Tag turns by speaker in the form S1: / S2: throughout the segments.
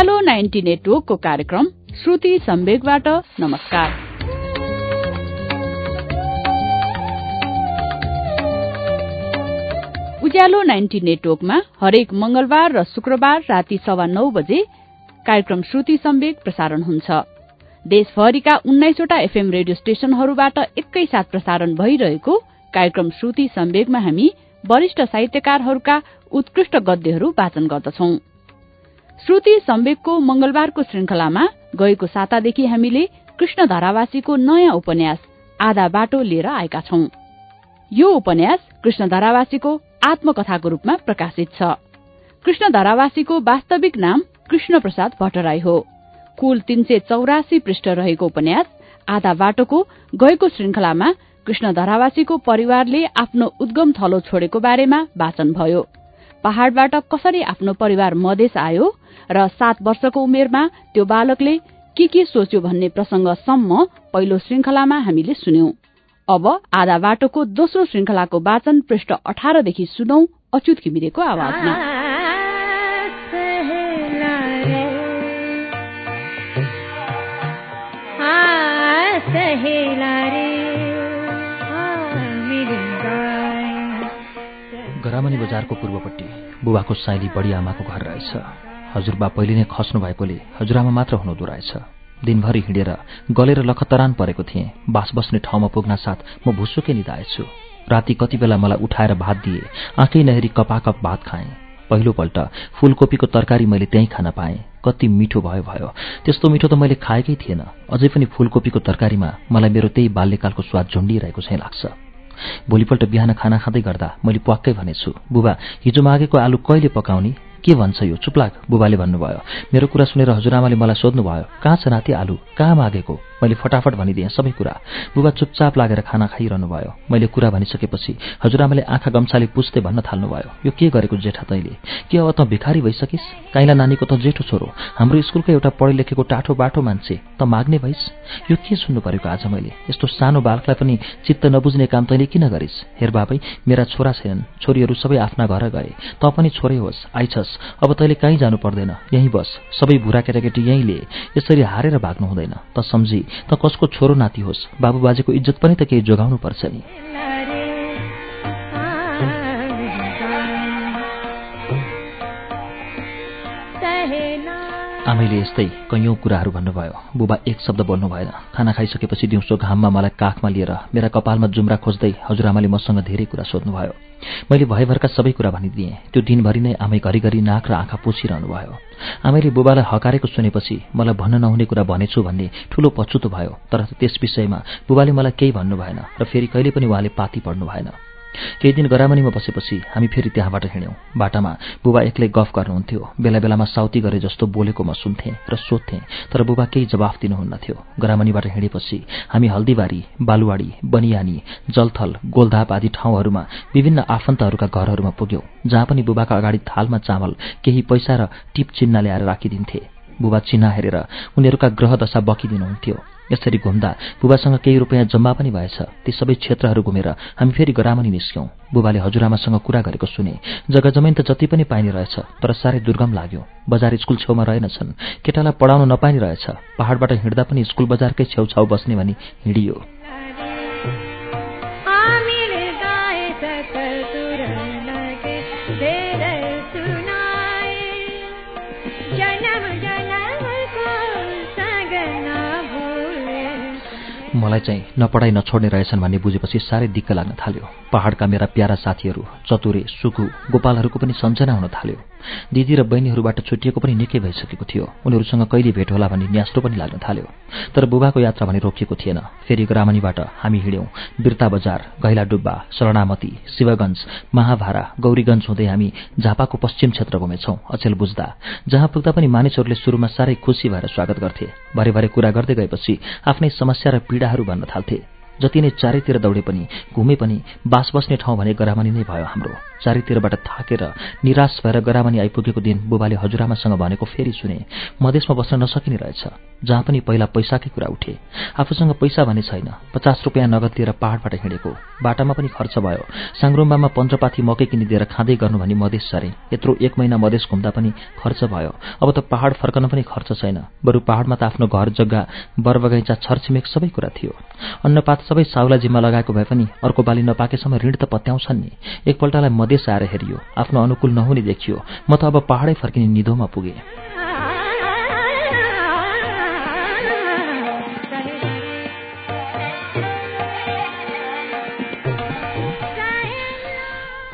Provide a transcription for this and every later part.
S1: उज्यालो ninety नेटवर्कको कार्यक्रम श्रुति सम्वेकबाट। नमस्कार। उज्यालो नाइन्टी नेटवर्कमा हरेक मंगलबार र शुक्रबार राति सवा नौ बजे कार्यक्रम श्रुति सम्वेक प्रसारण हुन्छ। देशभरिका उन्नाइसवटा एफएम रेडियो स्टेशनहरूबाट एकैसाथ प्रसारण भइरहेको कार्यक्रम श्रुति सम्वेकमा हामी वरिष्ठ साहित्यकारहरूका उत्कृष्ट गद्यहरू वाचन गर्दछौं। श्रुति सम्वेकको मंगलबारको श्रृंखलामा गएको सातादेखि हामीले कृष्ण धारावासीको नयाँ उपन्यास आधा बाटो लिएर आएका छौं। यो उपन्यास कृष्ण धारावासीको आत्मकथाको रूपमा प्रकाशित छ। कृष्ण धारावासीको वास्तविक नाम कृष्ण प्रसाद भट्टराई हो। कुल तीन सय चौरासी पृष्ठ रहेको उपन्यास आधा बाटोको गएको श्रृंखलामा कृष्ण धारावासीको परिवारले आफ्नो उद्गम थलो छोडेको बारेमा वाचन भयो। पहाड़बाट कसरी आफ्नो परिवार मधेस आयो र सात वर्षको उमेरमा त्यो बालकले के के सोच्यो भन्ने प्रसंगसम्म पहिलो श्रृंखलामा हामीले सुन्यौं। अब आधा बाटोको दोस्रो श्रृंखलाको वाचन पृष्ठ अठारदेखि सुनौ अच्युत घिमिरेको आवाजमा।
S2: बजारको पूर्वपट्टि बुबाको साइली बढी आमाको घर रहेछ। हजुरबा पहिले नै खस्नु भएकोले हजुरआमा मात्र हुनुहुँदो रहेछ। दिनभरि हिँडेर गलेर लखतरान परेको थिएँ। बास बस्ने ठाउँमा पुग्न साथ म भुसुकै निधाएछु। राति कति बेला मलाई उठाएर भात दिए आँखै नहेरी कपाकप भात खाएँ। पहिलोपल्ट फूलकोपीको तरकारी मैले त्यहीँ खान पाएँ। कति मिठो भयो भयो। त्यस्तो मिठो त मैले खाएकै थिएन। अझै पनि फूलकोपीको तरकारीमा मलाई मेरो त्यही बाल्यकालको स्वाद झुन्डिरहेको चाहिँ लाग्छ। भोलिपल्ट बिहान खाना खाँदै गर्दा मैले प्वाक्कै भनेछु बुबा हिजो मागेको आलु कहिले पकाउने? के भन्छ यो? चुप्लाक बुबाले भन्नुभयो। मेरो कुरा सुनेर हजुरआमाले मलाई सोध्नुभयो कहाँ छ नाति आलु? कहाँ मागेको? मैले फटाफट भनिदिएँ सबै कुरा। बुबा चुपचाप लागेर खाना खाइरहनु भयो मैले कुरा भनिसकेपछि हजुरआमाले आँखा गम्छाले पुस्दै भन्न थाल्नुभयो। यो के गरेको जेठा तैँले? के अब त भिखारी भइसकिस्? काइला नानीको त जेठो छोरो। हाम्रो स्कुलकै एउटा पढे लेखेको टाठो बाटो मान्छे। त माग्ने भइस्? यो के सुन्नु परेको आज मैले? यस्तो सानो बालकलाई पनि चित्त नबुझ्ने काम तैँले किन गरिस्? हेर बाबै मेरा छोरा छैनन् छोरीहरू सबै आफ्ना घर गए। त पनि छोरै होस् आइछस् अब तैँले कहीँ जानु पर्दैन। यहीँ बस। सबै भुरा केटाकेटी यहीँ लिए। यसरी हारेर भाग्नु हुँदैन। त सम्झी त कसको छोरो नाति होस्? बाबुबाजेको इज्जत पनि त केही जोगाउनु पर्छ नि। आमैले यस्तै कैयौँ कुराहरू भन्नुभयो। बुबा एक शब्द बोल्नु भएन खाना खाइसकेपछि दिउँसो घाममा मलाई काखमा लिएर मेरा कपालमा जुम्रा खोज्दै हजुरआमाले मसँग धेरै कुरा सोध्नुभयो। मैले भयभरका सबै कुरा भनिदिएँ। त्यो दिनभरि नै आमै घरिघरि नाक र आँखा पुछिरहनु भयो। आमैले बुबालाई हकारेको सुनेपछि मलाई भन्न नहुने कुरा भनेछु भन्ने ठूलो पछुतो भयो। तर त्यस विषयमा बुबाले मलाई केही भन्नु भएन र फेरि कहिले पनि उहाँले पाती पढ्नु भएन केही दिन गरामनीमा बसेपछि हामी फेरि त्यहाँबाट हिँड्यौँ। बाटामा बुबा एक्लै गफ गर्नुहुन्थ्यो। बेला बेलामा साउती गरे जस्तो बोलेको म सुन्थेँ र सोध्थेँ तर बुबा केही जवाफ दिनुहुन्नथ्यो? गरामनीबाट हिँडेपछि हामी हल्दीबारी बालुवाडी बनियानी जलथल गोलधाप आदि ठाउँहरूमा विभिन्न आफन्तहरूका घरहरूमा पुग्यौं जहाँ पनि बुबाका अगाडि थालमा चामल केही पैसा र टिप चिन्ह ल्याएर राखिदिन्थे। बुबा चिन्ह हेरेर उनीहरूका ग्रह दशा बकिदिनुहुन्थ्यो यसरी घुम्दा बुबासँग केही रुपियाँ जम्मा पनि भएछ। ती सबै क्षेत्रहरू घुमेर हामी फेरि गरामनी निस्क्यौँ। बुबाले हजुरआमासँग कुरा गरेको सुने। जग्गा जमिन त जति पनि पाइने रहेछ तर साह्रै दुर्गम लाग्यो। बजार स्कुल छेउमा रहेनछन्। केटालाई पढाउन नपाइने रहेछ। पहाडबाट हिँड्दा पनि स्कुल बजारकै छेउछाउ बस्ने भनी हिँडियो। मलाई चाहिँ नपढाइ नछोड्ने रहेछन् भन्ने बुझेपछि साह्रै दिक्क लाग्न थाल्यो। पहाडका मेरा प्यारा साथीहरू चतुरे सुकु गोपालहरूको पनि सम्झना हुन थाल्यो। दिदी र बहिनीहरूबाट छुटिएको पनि निकै भइसकेको थियो। उनीहरूसँग कहिले भेट होला भन्ने न्यास्रो पनि लाग्न थाल्यो। तर बुबाको यात्रा भने रोकिएको थिएन। फेरि ग्रामणीबाट हामी हिँड्यौँ। बिर्ता बजार गैला डुब्बा शरणामती शिवगञ्ज महाभारा गौरीगञ्ज हुँदै हामी झापाको पश्चिम क्षेत्र घुमेछौँ अचेल बुझ्दा। जहाँ पुग्दा पनि मानिसहरूले सुरुमा साह्रै खुसी भएर स्वागत गर्थे। भरे भरे कुरा गर्दै गएपछि आफ्नै समस्या र पीडाहरू भन्न थाल्थे। जति नै चारैतिर दौडे पनि घुमे पनि बास बस्ने ठाउँ भने गरामनी नै भयो हाम्रो। चारैतिरबाट थाकेर निराश भएर गरामनी आइपुगेको दिन बुबाले हजुरआमासँग भनेको फेरि सुने मधेसमा बस्न नसकिने रहेछ जहाँ पनि पहिला पैसाकै कुरा उठे। आफूसँग पैसा भने छैन पचास रुपियाँ नगद लिएर पहाडबाट हिँडेको। बाटामा पनि खर्च भयो। साङ्रुम्बामा पन्ध्रपाथी मकै किनिदिएर खाँदै गर्नु भनी मधेस सरे। यत्रो एक महिना मधेस घुम्दा पनि खर्च भयो। अब त पहाड फर्कन पनि खर्च छैन। बरु पहाडमा त आफ्नो घर जग्गा बरबगैँचा छरछिमेक सबै कुरा थियो। अन्नपात सबै साउला जिम्मा लगाएको भए पनि अर्को बाली नपाकेसम्म ऋण त पत्याउँछन् नि। एकपल्टलाई मधेस आएर हेरियो। आफ्नो अनुकूल नहुने देखियो। म त अब पहाडै फर्किने निधोमा पुगे।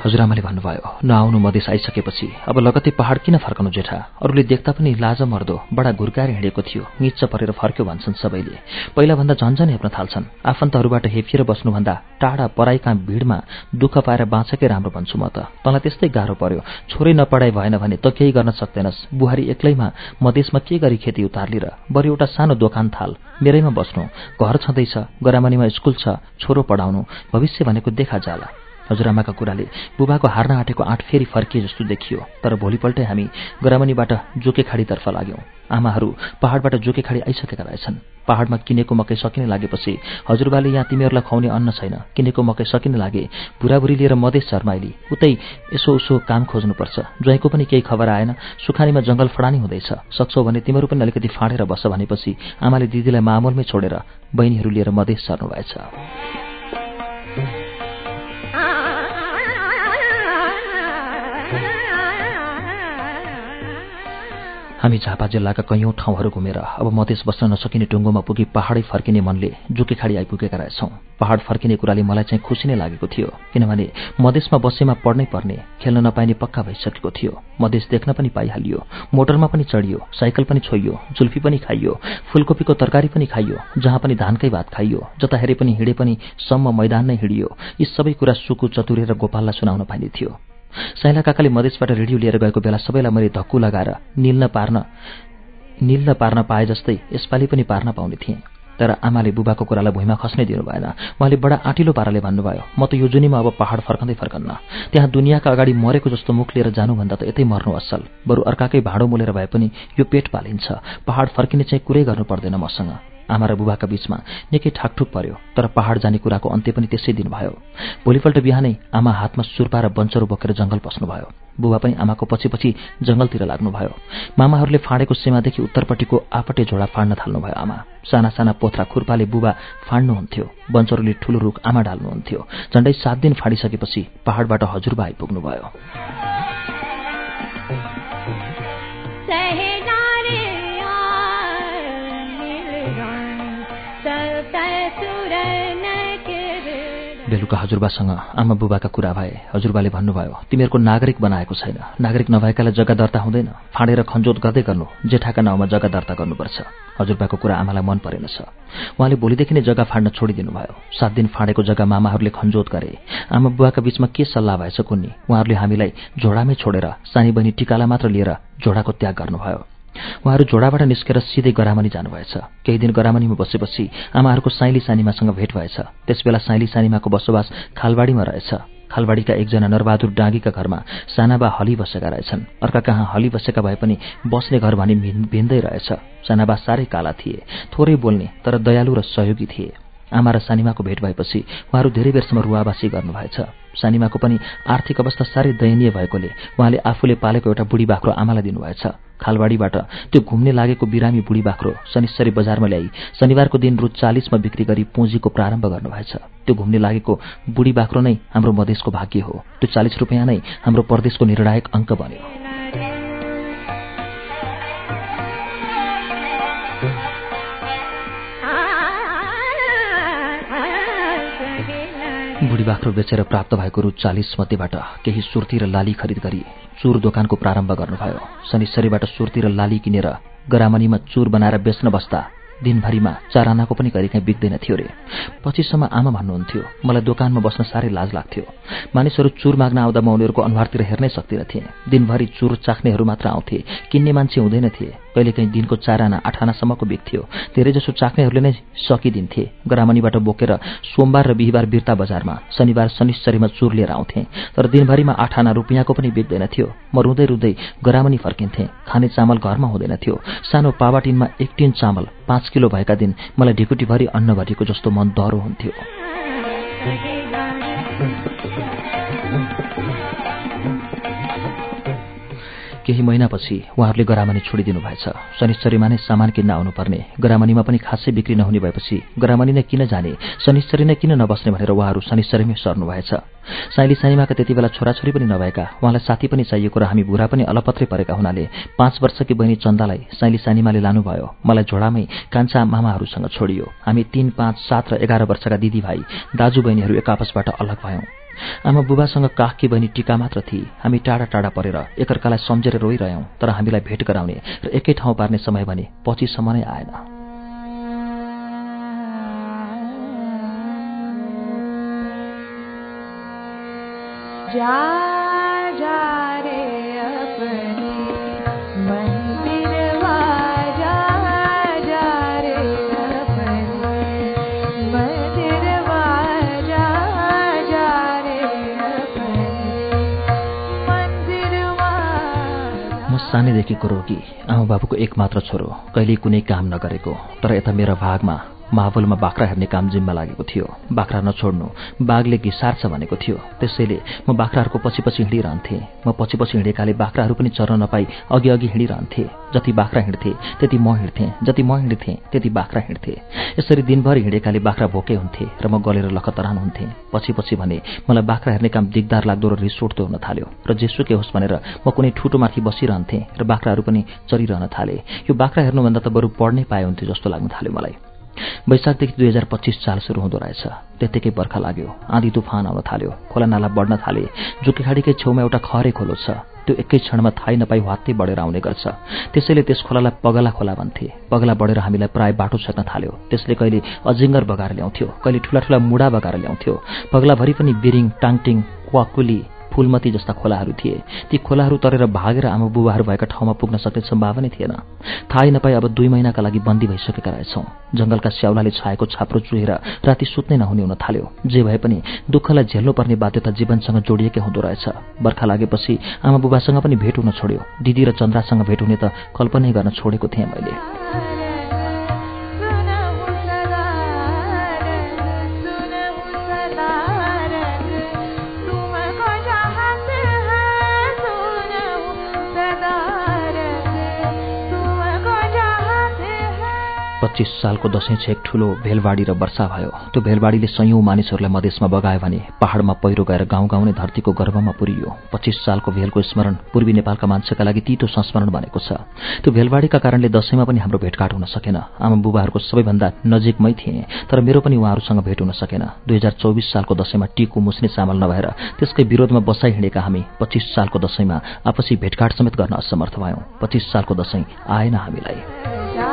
S2: हजुरआमाले भन्नुभयो नआउनु मधेस आइसकेपछि अब लगत्तै पहाड किन फर्कनु जेठा? अरूले देख्दा पनि लाज मर्दो बडा घुर्काएर हिँडेको थियो। निच्च परेर फर्क्यो भन्छन् सबैले। पहिलाभन्दा झन्झन हेप्न थाल्छन्। आफन्तहरूबाट हेपिएर बस्नुभन्दा टाढा पराई भिडमा दुःख पाएर बाँचेकै राम्रो भन्छु म त। तँलाई त्यस्तै गाह्रो पर्यो। छोरै नपढाइ भएन भने त केही गर्न सक्दैनस्। बुहारी एक्लैमा मधेसमा के गरी खेती उतार्ली र? बरु एउटा सानो दोकान थाल। मेरैमा बस्नु। घर छँदैछ गरामनीमा स्कुल छ छोरो पढाउनु। भविष्य भनेको देखा जाला। हजुरआमाका कुराले। बुबाको हार्न आँटेको आँट फेरि फर्किए जस्तो देखियो। तर भोलिपल्टै हामी गरामनीबाट जोकेखाडीतर्फ लाग्यौं। आमाहरू पहाडबाट जोकेखाडी आइसकेका रहेछन्। पहाडमा किनेको मकै सकिने लागेपछि हजुरबाले यहाँ तिमीहरूलाई खुवाउने अन्न छैन। किनेको मकै सकिने लागे। बुढाबुढी लिएर मधेस शर्माइली उतै यसो उसो काम खोज्नुपर्छ। ज्वाइँको पनि केही खबर आएन। सुखानीमा जंगल फडानी हुँदैछ। सक्छौ भने तिमीहरू पनि अलिकति फाँडेर बस्छ भनेपछि आमाले दिदीलाई मामूलमै छोडेर बहिनीहरू लिएर मधेस सर्नुभएछ हामी झापा जिल्लाका कैयौं ठाउँहरू घुमेर अब मधेस बस्न नसकिने टुङ्गोमा पुगी पहाडै फर्किने मनले जुकेखाडी आइपुगेका रहेछौं। पहाड फर्किने कुराले मलाई चाहिँ खुसी नै लागेको थियो किनभने मधेसमा बसेमा पढ्नै पर्ने खेल्न नपाइने पक्का भइसकेको थियो। मधेस देख्न पनि पाइहालियो मोटरमा पनि चढियो साइकल पनि छोइयो जुल्फी पनि खाइयो फूलकोपीको तरकारी पनि खाइयो जहाँ पनि धानकै भात खाइयो जता हेरे पनि हिँडे पनि सम्म मैदान नै हिँडियो यी सबै कुरा सुकु चतुरे र गोपाललाई सुनाउन पाइने थियो। साइला काकाले मधेसबाट रेडियो लिएर गएको बेला सबैलाई मैले धक्कु लगाएर निल्न पार्न निल्न पार्न पाए जस्तै यसपालि पनि पार्न पाउने थिएँ। तर आमाले बुबाको कुरालाई भुइँमा खस्नै दिनु भएन उहाँले बडा आँटिलो पाराले भन्नुभयो म त यो जुनीमा अब पहाड फर्कँदै फर्कन्न। त्यहाँ दुनियाँका अगाडि मरेको जस्तो मुख लिएर जानुभन्दा त यतै मर्नु असल। बरु अर्काकै भाँडो मोलेर भए पनि यो पेट पालिन्छ। पहाड फर्किने चाहिँ कुरै गर्नु पर्दैन मसँग। आमा र बुबाका बीचमा निकै ठाकठुक पर्यो तर पहाड जाने कुराको अन्त्य पनि त्यसै दिन भयो। भोलिपल्ट बिहानै आमा हातमा सुर्पा र बन्चरो बोकेर जंगल पस्नुभयो। बुबा पनि आमाको पछि पछि जंगलतिर लाग्नुभयो। मामाहरूले फाँडेको सीमादेखि उत्तरपट्टिको आपटे झोडा फाड्न थाल्नुभयो आमा। साना साना पोथ्रा खुर्पाले बुबा फाड्नुहुन्थ्यो। बन्चरोले ठूलो रुख आमा ढाल्नुहुन्थ्यो। झण्डै सात दिन फाडिसकेपछि पहाडबाट हजुरबा आइपुग्नुभयो। बेलुका हजुरबासँग आमा बुबाका कुरा भए हजुरबाले भन्नुभयो तिमीहरूको नागरिक बनाएको छैन। नागरिक नभएकालाई जग्गा दर्ता हुँदैन। फाँडेर खन्जोत गर्दै गर्नु। जेठाका नाउँमा जग्गा दर्ता गर्नुपर्छ। हजुरबाको कुरा आमालाई मन परेनछ उहाँले भोलिदेखि नै जग्गा फाड्न छोडिदिनु भयो सात दिन फाँडेको जग्गा मामाहरूले खन्जोत गरे। आमा बुवाका बीचमा के सल्लाह भएछ कुन्नी? उहाँहरूले हामीलाई झोडामै छोडेर सानी बहिनी टिकाला मात्र लिएर झोडाको त्याग गर्नुभयो। उहाँहरू झोडाबाट निस्केर सिधै गरामनी जानुभएछ। केही दिन गरामनीमा बसेपछि आमाहरूको साइली सानीमासँग भेट भएछ। त्यसबेला साइली सानीमाको बसोबास खालबाडीमा रहेछ। खालबाडीका एकजना नरबहादुर डाँगीका घरमा सानाबा हली बसेका रहेछन्। अर्का कहाँ हली बसेका भए पनि बस्ने घर भने भिन्दै रहेछ। सानाबा साह्रै काला थिए। थोरै बोल्ने तर दयालु र सहयोगी थिए। आमा र सानिमाको भेट भएपछि उहाँहरू धेरै बेरसम्म रुवाबासी गर्नुभएछ। सानिमाको पनि आर्थिक अवस्था साह्रै दयनीय भएकोले उहाँले आफूले पालेको एउटा बुढी बाख्रो आमालाई दिनुभएछ। खालबाडीबाट त्यो घुम्ने लागेको बिरामी बुढी बाख्रो शनिश्चरी बजारमा ल्याई शनिबारको दिन रु चालिसमा बिक्री गरी पुँजीको प्रारम्भ गर्नुभएछ। त्यो घुम्ने लागेको बुढी बाख्रो नै हाम्रो मधेसको भाग्य हो। त्यो चालिस रुपियाँ नै हाम्रो प्रदेशको निर्णायक अङ्क बन्यो। बुढी बाख्रो बेचेर प्राप्त भएको रु चालिस मध्येबाट केही सुर्ती र लाली खरिद गरी चुर दोकानको प्रारम्भ गर्नुभयो। शनिश्चरीबाट सुर्ती र लाली किनेर गरामनीमा चुर बनाएर बेच्न बस्दा दिनभरिमा चार आनाको पनि कहिलेकाहीँ बिग्दैन थियो रे। पछिसम्म आमा भन्नुहुन्थ्यो मलाई दोकानमा बस्न साह्रै लाज लाग्थ्यो। मानिसहरू चुर माग्न आउँदा म उनीहरूको अनुहारतिर हेर्नै सक्दिनँ थिएँ। दिनभरि चुर चाख्नेहरू मात्र आउँथे किन्ने मान्छे हुँदैन थिए। कहिलेकाहीँ दिनको चार आना आठ आनासम्मको बित्थ्यो धेरैजसो चाक्नेहरूले नै सकिदिन्थे। ग्रामनीबाट बोकेर सोमबार र बिहिबार बिर्ता बजारमा शनिबार शनिश्चरीमा चुर लिएर आउँथे। तर दिनभरिमा आठ आना रुपियाँको पनि बित्दैनथ्यो म रुँदै रुँदै गरामनी फर्किन्थेँ। खाने चामल घरमा हुँदैनथ्यो। सानो पावाटिनमा एक टिन चामल पाँच किलो भएका दिन मलाई ढिकुटीभरि अन्न भरिएको जस्तो मन डह्रो हुन्थ्यो। केही महिनापछि उहाँहरूले गरामनी छोडिदिनु भएछ। शनिश्चरीमा नै सामान किन्न आउनुपर्ने गरामनीमा पनि खासै बिक्री नहुने भएपछि गरामनी नै किन जाने शनिश्चरी नै किन नबस्ने भनेर उहाँहरू शनिश्चरीमै सर्नु भएछ। साइली सानीमाका त्यति बेला छोराछोरी पनि नभएका उहाँलाई साथी पनि चाहिएको र हामी बुढा पनि अलपत्रै परेका हुनाले पाँच वर्षकी बहिनी चन्दालाई साइली सानीमाले लानुभयो। मलाई झोडामै कान्छा मामाहरूसँग छोडियो। हामी तीन पाँच सात र एघार वर्षका दिदीभाइ दाजुबहिनीहरू एक आपसबाट अलग भयौं। आमा बुबासँग काखकी बहिनी टिका मात्र थिए। हामी टाढा टाढा परेर एकअर्कालाई सम्झेर रोइरह्यौँ तर हामीलाई भेट गराउने र एकै ठाउँ पार्ने समय भने पछिसम्म नै आएन। जा सानैदेखिको रोगी। आमा बाबुको एक मात्र छोरो। कहिल्यै कुनै काम नगरेको। तर यता मेरो भागमा महाबलमा बाख्रा हेर्ने काम जिम्मा लागेको थियो। बाख्रा नछोड्नु बाघले घिसार्छ भनेको थियो। त्यसैले म बाख्राहरूको पछि पछि हिँडिरहन्थेँ। म पछि पछि हिँडेकाले बाख्राहरू पनि चर्न नपाई अघि अघि हिँडिरहन्थे। जति बाख्रा हिँड्थे त्यति म हिँड्थेँ। जति म हिँड्थेँ त्यति बाख्रा हिँड्थे। यसरी दिनभरि हिँडेकाले बाख्रा भोकै हुन्थे र म गलेर लखतरान हुन्थेँ। पछि पछि भने मलाई बाख्रा हेर्ने काम दिगदार लाग्दो र रिस उठ्दो हुन थाल्यो र जेसुकै होस् भनेर म कुनै ठुटोमाथि बसिरहन्थेँ र बाख्राहरू पनि चरिरहन थाले। यो बाख्रा हेर्नुभन्दा त बरु पढ्नै पाए हुन्थ्यो जस्तो लाग्न थाल्यो मलाई। वैशाखदेखि दुई हजार पच्चिस साल सुरु हुँदो रहेछ। त्यत्तिकै बर्खा लाग्यो। आँधी तुफान आउन थाल्यो। खोला नाला बढ्न थाले। जुकेखाडीकै छेउमा एउटा खरे खोलो छ। त्यो एकै क्षणमा थाहै नपाई वात्तै बढेर आउने गर्छ। त्यसैले त्यस खोलालाई पगला खोला भन्थे। पगला बढेर हामीलाई प्राय बाटो छक्न थाल्यो। त्यसले कहिले अजिङ्गर बगाएर ल्याउँथ्यो कहिले ठुला ठुला मुडा बगाएर ल्याउँथ्यो। पगलाभरि पनि बिरिङ टाङटिङ वाकुली फुलमती जस्ता खोलाहरू थिए। ती खोलाहरू तरेर भागेर आमा बुबाहरू भएका ठाउँमा पुग्न सक्ने सम्भावनै थिएन। थाहै नपाई अब दुई महिनाका लागि बन्दी भइसकेका रहेछौँ। जंगलका स्याउलाले छाएको छाप्रो चुहेर राति सुत्नै नहुने हुन थाल्यो। जे भए पनि दुःखलाई झेल्नुपर्ने बाध्यता जीवनसँग जोडिएकै हुँदो रहेछ। बर्खा लागेपछि आमा बुबासँग पनि भेट हुन छोड्यो। दिदी र चन्द्रासँग भेट हुने त कल्पनै गर्न छोडेको थिएँ मैले। पच्चिस सालको दसैँ छेक ठूलो भेलबाडी र वर्षा भयो। त्यो भेलबाडीले सयौं मानिसहरूलाई मधेसमा बगायो भने पहाड़मा पहिरो गएर गाउँ गाउँ नै धरतीको गर्भमा पुरियो। पच्चिस सालको भेलको स्मरण पूर्वी नेपालका मान्छेका लागि तितो संस्मरण बनेको छ। त्यो भेलबाडीका कारणले दसैँमा पनि हाम्रो भेटघाट हुन सकेन। आमा बुबाहरूको सबैभन्दा नजिकमै थिए तर मेरो पनि उहाँहरूसँग भेट हुन सकेन। दुई हजार चौबिस सालको दसैँमा टिकु मुस्ने चामल नभएर त्यसकै विरोधमा बसाइ हिँडेका हामी पच्चिस सालको दसैँमा आपसी भेटघाट समेत गर्न असमर्थ भयौं। पच्चिस सालको दसैँ आएन हामीलाई।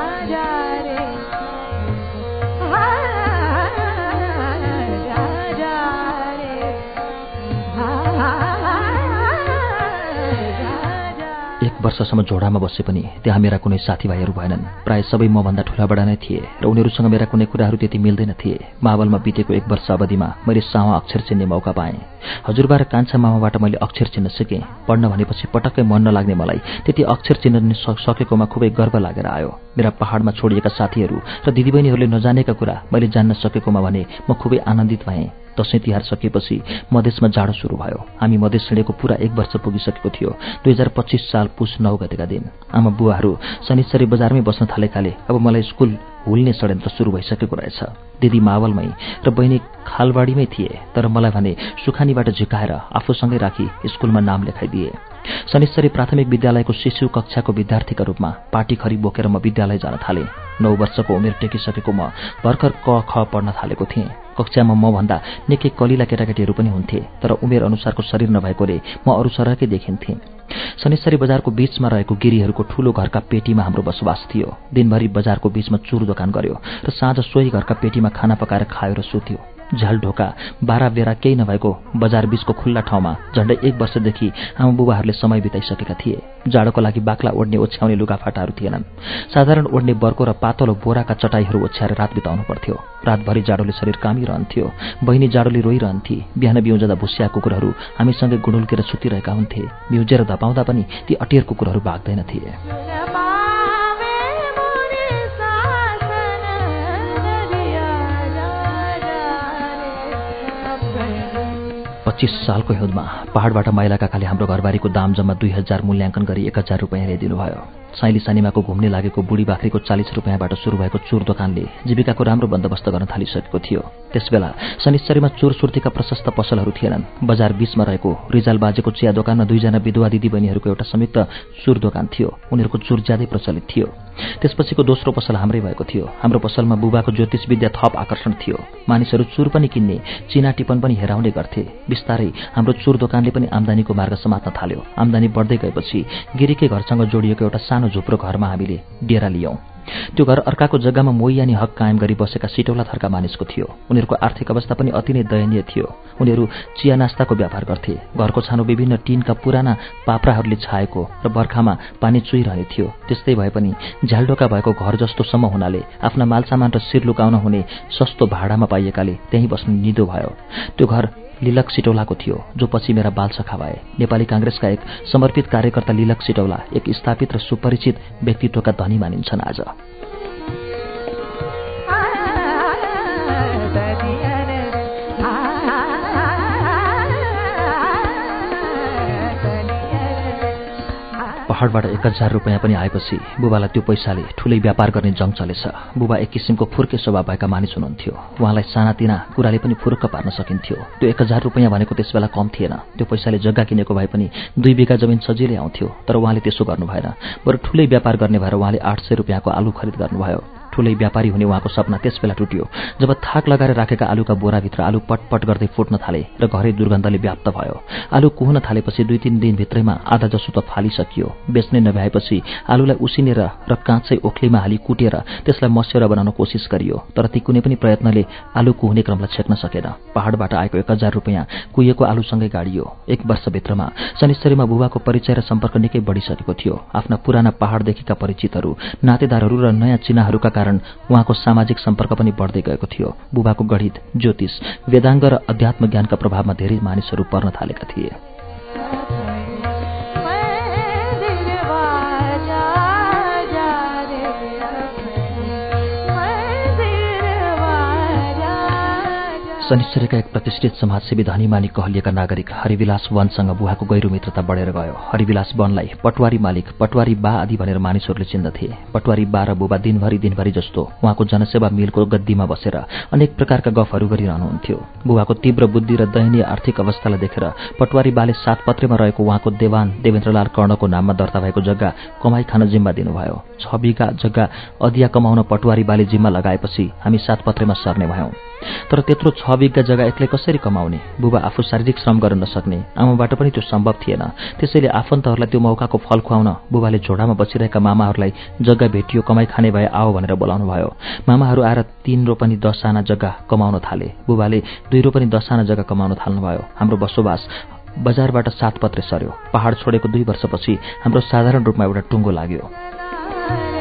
S2: वर्षसम्म झोडामा बसे पनि त्यहाँ मेरा कुनै साथीभाइहरू भएनन्। प्राय सबै मभन्दा ठुलाबडा नै थिए र उनीहरूसँग मेरा कुनै कुराहरू त्यति मिल्दैन थिए। मावलमा बितेको एक वर्ष अवधिमा मैले सावा अक्षर चिन्ने मौका पाएँ। हजुरबा र कान्छा मामाबाट मैले अक्षर चिन्न सिकेँ। पढ्न भनेपछि पटक्कै मन नलाग्ने मलाई त्यति अक्षर चिन्न सकेकोमा खुबै गर्व लागेर आयो। मेरा पहाडमा छोडिएका साथीहरू र दिदीबहिनीहरूले नजानेका कुरा मैले जान्न सकेकोमा भने म खुबै आनन्दित भएँ। दसैँ तिहार सकेपछि मधेसमा जाडो सुरु भयो। हामी मधेस हिँडेको पुरा एक वर्ष पुगिसकेको थियो। दुई हजार पच्चिस साल पुस नौ गतेका दिन आमा बुवाहरू शनिश्चरी बजारमै बस्न थालेकाले अब मलाई स्कुल हुल्ने षड्यन्त्र सुरु भइसकेको रहेछ। दिदी मावलमै र बहिनी खालबाडीमै थिए तर मलाई भने सुखानीबाट झिकाएर आफूसँगै राखी स्कुलमा नाम लेखाइदिए। शनिश्चरी प्राथमिक विद्यालयको शिशु कक्षाको विद्यार्थीका रूपमा पार्टी खरी बोकेर म विद्यालय जान थालेँ। नौ वर्षको उमेर टेकिसकेको म भर्खर क ख पढ्न थालेको थिएँ। कक्षामा म भन्दा निकै कलिला केटाकेटीहरू पनि हुन्थे तर उमेर अनुसारको शरीर नभएकोले म अरू सरकै देखिन्थेँ। शनिश्चरी बजारको बीचमा रहेको गिरीहरूको ठूलो घरका पेटीमा हाम्रो बसोबास थियो। दिनभरि बजारको बीचमा चुर दोकान गर्यो र साँझ सोही घरका पेटीमा खाना पकाएर खायो र सुत्यो। झ्याल ढोका बाह्र बेरा केही नभएको बजार बीचको खुल्ला ठाउँमा झण्डै एक वर्षदेखि आमा बुबाहरूले समय बिताइसकेका थिए। जाडोको लागि बाक्ला ओढ्ने ओछ्याउने लुगाफाटाहरू थिएनन्। साधारण ओढ्ने बर्को र पातलो बोराका चटाईहरू ओछ्याएर रात बिताउनु पर्थ्यो। रातभरि जाडोले शरीर कामिरहन्थ्यो। बहिनी जाडोले रोइरहन्थे। बिहान बिउजदा भुस्या कुकुरहरू हामीसँगै गुडुल्केर सुतिरहेका हुन्थे। बिउजेर धपाउँदा पनि ती अटियर कुकुरहरू भाग्दैनथे पच्चिस सालको हिउँदमा पहाडबाट मैलाका खाले हाम्रो घरबारीको दाम जम्मा दुई हजार मूल्याङ्कन गरी एक हजार रुपियाँ ल्याइदिनुभयो साइली सानिमाको घुम्ने लागेको बुढी बाख्रीको चालिस रुपियाँबाट सुरु भएको चुर दोकानले जीविकाको राम्रो बन्दोबस्त गर्न थालिसकेको थियो। त्यसबेला शनिश्चरीमा चोर सुर्तीका प्रशस्त पसलहरू थिएनन्। बजार बीचमा रहेको रिजाल बाजेको चिया दोकानमा दुईजना विधवा दिदी बहिनीहरूको एउटा संयुक्त चुर दोकान थियो। उनीहरूको चुर ज्यादै प्रचलित थियो। त्यसपछिको दोस्रो पसल हाम्रै भएको थियो। हाम्रो पसलमा बुबाको ज्योतिष विद्या थप आकर्षण थियो। मानिसहरू चुर पनि किन्ने चिना टिपन पनि हेराउने गर्थे। बिस्तारै हाम्रो चुर दोकानले पनि आम्दानीको मार्ग समात्न थाल्यो। आम्दानी बढ्दै गएपछि गिरीकै घरसँग जोडिएको एउटा सानो झुप्रो घरमा हामीले डेरा लियौं। त्यो घर अर्काको जग्गामा मोही अनि हक कायम गरी बसेका सिटौला थरका मानिसको थियो। उनीहरूको आर्थिक अवस्था पनि अति नै दयनीय थियो। उनीहरू चिया नास्ताको व्यापार गर्थे। घरको छानो विभिन्न टिनका पुराना पाप्राहरूले छाएको र बर्खामा पानी चुइरहने थियो। त्यस्तै भए पनि झ्यालडोका भएको घर जस्तोसम्म हुनाले आफ्ना मालसामान र शिर लुकाउन हुने सस्तो भाडामा पाइएकाले त्यहीँ बस्नु निदो भयो। त्यो घर लिलक सिटौलाको थियो जो पछि मेरा बालसखा भए। नेपाली काङ्ग्रेसका एक समर्पित कार्यकर्ता लिलक सिटौला एक स्थापित र सुपरिचित व्यक्तित्वका धनी मानिन्छन् आज। पहाडबाट एक हजार रुपियाँ पनि आएपछि बुबालाई त्यो पैसाले ठुलै व्यापार गर्ने जङ चलेछ। बुबा एक किसिमको फुर्के स्वभाव भएका मानिस हुनुहुन्थ्यो। उहाँलाई सानातिना कुराले पनि फुरुक्क पार्न सकिन्थ्यो। त्यो एक हजार रुपियाँ भनेको त्यसबेला कम थिएन। त्यो पैसाले जग्गा किनेको भए पनि दुई बिघा जमिन सजिलै आउँथ्यो तर उहाँले त्यसो गर्नु भएन बरु ठुलै व्यापार गर्ने भएर उहाँले आठ सय रुपियाँको आलु खरिद गर्नुभयो। ठुलै व्यापारी हुने उहाँको सपना त्यसबेला टुट्यो। जब थाक लगाएर राखेका आलुका बोराभित्र आलु पटपट गर्दै फुट्न थाले र घरै दुर्गन्धले व्याप्त भयो। आलु कुहन थालेपछि दुई तिन दिनभित्रैमा आधा जसो त फालिसकियो। बेच्ने नभएपछि आलुलाई उसिनेर र काँचै ओख्लीमा हाली कुटेर त्यसलाई मस्यौरा बनाउन कोसिस गरियो। तर ती कुनै पनि प्रयत्नले आलु कुहुने क्रमलाई छेक्न सकेन। पहाडबाट आएको एक हजार रुपियाँ कुहिएको आलुसँगै गाडियो। एक वर्षभित्रमा शनिश्चरीमा बुबाको परिचय र सम्पर्क निकै बढिसकेको थियो। आफ्ना पुराना पहाडदेखिका परिचितहरू नातेदारहरू र नयाँ चिनाहरूका कारण उहाँको सामाजिक सम्पर्क पनि बढ्दै गएको थियो। बुबाको गणित ज्योतिष वेदाङ्ग र अध्यात्म ज्ञानका प्रभावमा धेरै मानिसहरू पर्न थालेका थिए। शनिश्चरीका एक प्रतिष्ठित समाजसेवी मालिक कहलिएका नागरिक हरिविलास वनसँग बुहाको गहिरो मित्रता बढेर गयो। हरिविलास वनलाई पटवारी मालिक पटवारी बा आदि भनेर मानिसहरूले चिन्दथे। पटवारी बा र बुबा दिनभरि दिनभरि जस्तो उहाँको जनसेवा मिलको गद्दीमा बसेर अनेक प्रकारका गफहरू गरिरहनुहुन्थ्यो। बुबाको तीव्र बुद्धि र दयनीय आर्थिक अवस्थालाई देखेर पटवारी बाले सातपत्रेमा रहेको उहाँको देवान देवेन्द्रलाल कर्णको नाममा दर्ता भएको जग्गा कमाई खान जिम्मा दिनुभयो। छ बिघा जग्गा अधिया कमाउन पटवारी बाले जिम्मा लगाएपछि हामी सातपत्रेमा सर्ने भयौं। तर त्यत्रो छ बिघा जग्गा एक्लै कसरी कमाउने? बुबा आफू शारीरिक श्रम गर्न नसक्ने। आमाबाट पनि त्यो सम्भव थिएन। त्यसैले आफन्तहरूलाई त्यो मौकाको फल खुवाउन बुबाले झोडामा बसिरहेका मामाहरूलाई जग्गा भेटियो कमाई खाने भए आओ भनेर बोलाउनु भयो मामाहरू आएर तीन रोपनी दसजना जग्गा कमाउन थाले। बुबाले दुई रोपनी दसजना जग्गा कमाउन थाल्नुभयो। हाम्रो बसोबास बजारबाट सात पत्रे सर्यो पहाड छोडेको दुई वर्षपछि हाम्रो साधारण रूपमा एउटा टुङ्गो लाग्यो।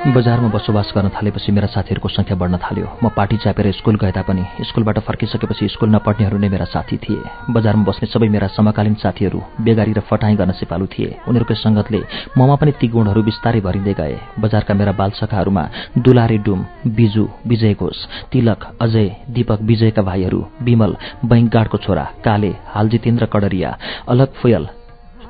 S2: बजारमा बसोबास गर्न थालेपछि मेरा साथीहरूको संख्या बढ्न थाल्यो। म पार्टी च्यापेर स्कुल गए तापनि स्कुलबाट फर्किसकेपछि स्कुल नपढ्नेहरू नै मेरा साथी थिए। बजारमा बस्ने सबै मेरा समकालीन साथीहरू बेगारी र फटाई गर्न सिपालु थिए। उनीहरूकै सङ्गतले ममा पनि ती गुणहरू बिस्तारै भरिँदै गए। बजारका मेरा बालसखाहरूमा दुलारे डुम बिजु विजय घोष तिलक अजय दीपक विजयका भाइहरू विमल बैंगाडको छोरा काले हालजितेन्द्र कडरिया अलग फुयल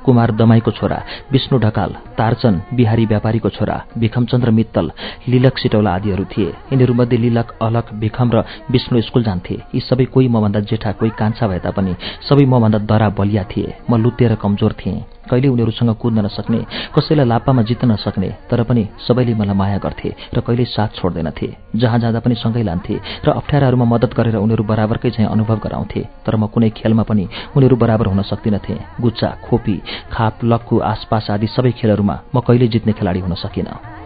S2: कुमार दमाईको छोरा विष्णु ढकाल तारचन बिहारी व्यापारीको छोरा भिखमचन्द्र मित्तल लिलक सिटौला आदिहरू थिए। यिनीहरूमध्ये लिलक अलक भिखम र विष्णु स्कुल जान्थे। यी सबै कोही मभन्दा जेठा कोही कान्छा भए तापनि सबै मभन्दा दरा बलिया थिए। म लुत्ते र कमजोर थिएँ। कहिले उनीहरूसँग कुद्न नसक्ने कसैलाई लाप्पामा जित्न नसक्ने तर पनि सबैले मलाई माया गर्थे र कहिल्यै साथ छोड्दैनथे। जहाँ जाँदा पनि सँगै लान्थे र अप्ठ्याराहरूमा मद्दत गरेर उनीहरू बराबरकै चाहिँ अनुभव गराउँथे तर म कुनै खेलमा पनि उनीहरू बराबर हुन सक्दिनथे। गुच्चा खोपी खाप लक्कु आसपास आदि सबै खेलहरूमा म कहिले जित्ने खेलाडी हुन सकिनँ।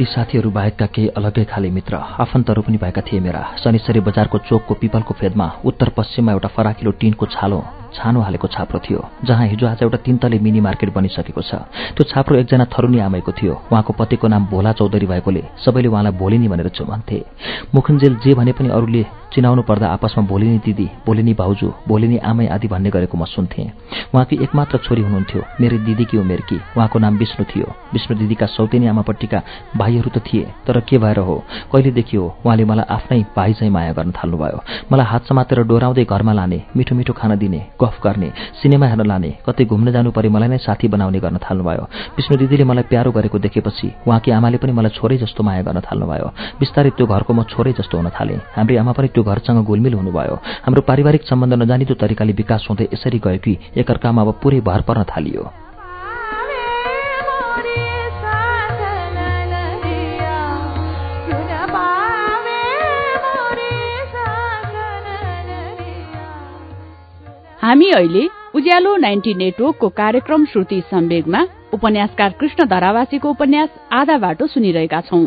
S2: ती साथीहरू बाहेकका केही अलग्गै खाले मित्र आफन्तहरू पनि भएका थिए मेरा। शनिश्चरी बजारको चोकको पिपलको फेदमा उत्तर पश्चिममा एउटा फराकिलो टिनको छालो छानो हालेको छाप्रो थियो जहाँ हिजो आज एउटा तिनतले मिनी मार्केट बनिसकेको छ। त्यो छाप्रो एकजना थरुनी आमैको थियो। उहाँको पतिको नाम भोला चौधरी भएकोले सबैले उहाँलाई भोलिनी भनेर चुमन्थे। मुखुन्जेल जे भने पनि अरूले चिनाउनु पर्दा आपसमा भोलिनी दिदी भोलिनी भाउजू भोलिनी आमै आदि भन्ने गरेको म सुन्थेँ। उहाँकी एकमात्र छोरी हुनुहुन्थ्यो मेरी दिदीकी उमेरकी उहाँको नाम विष्णु थियो। विष्णु दिदीका सौतेनी आमापट्टिका भाइहरू त थिए तर के भएर हो? कहिलेदेखि हो उहाँले मलाई आफ्नै भाइ चाहिँ माया गर्न थाल्नुभयो। मलाई हात समातेर डोराउँदै घरमा लाने मिठो मिठो खाना दिने गफ गर्ने सिनेमा हेर्न लाने कतै घुम्न जानु परे मलाई नै साथी बनाउने गर्न थाल्नुभयो। विष्णु दिदीले मलाई प्यारो गरेको देखेपछि उहाँकी आमाले पनि मलाई छोरै जस्तो माया गर्न थाल्नुभयो। बिस्तारै त्यो घरको म छोरै जस्तो हुन थालेँ। हाम्री आमा पनि त्यो घरसँग गोलमिल हुनुभयो। हाम्रो पारिवारिक सम्बन्ध नजानिदो तरिकाले विकास हुँदै यसरी गयो कि एकअर्कामा अब पुरै भर पर्न थालियो।
S1: हामी अहिले उज्यालो नाइन्टी नेटवर्कको कार्यक्रम श्रुति सम्वेगमा उपन्यासकार कृष्ण धरावासीको उपन्यास आधा बाटो सुनिरहेका छौं।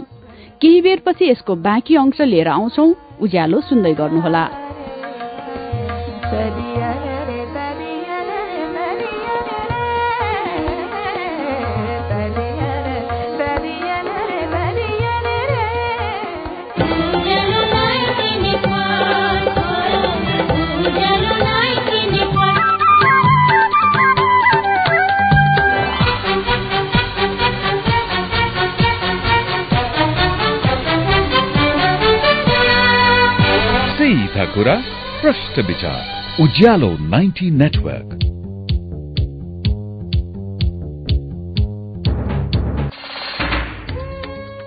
S1: केही बेरपछि यसको बाँकी अंश लिएर आउँछौ। उज्यालो सुन्दै गर्नुहोला।
S3: कुरा प्रश्न विचार। उज्यालो 90 नेटवर्क।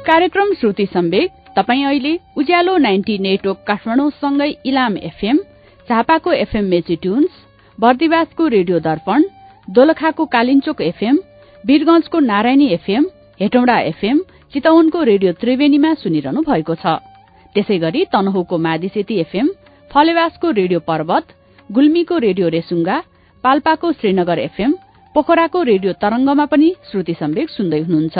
S1: कार्यक्रम श्रुति सम्वेक। तपाई अहिले उज्यालो नाइन्टी नेटवर्क काठमाडौँसँगै इलाम एफएम झापाको एफएम मेची ट्युन्स बर्दिवासको रेडियो दर्पण दोलखाको कालिन्चोक एफएम वीरगंजको नारायणी एफएम हेटौँडा एफएम चितवनको रेडियो त्रिवेणीमा सुनिरहनु भएको छ। त्यसै गरी तनहुको मादिसेती एफएम फलेवासको रेडियो पर्वत गुल्मीको रेडियो रेसुङ्गा पाल्पाको श्रीनगर एफएम पोखराको रेडियो तरंगमा पनि श्रुति सम्वेक सुन्दै हुनुहुन्छ।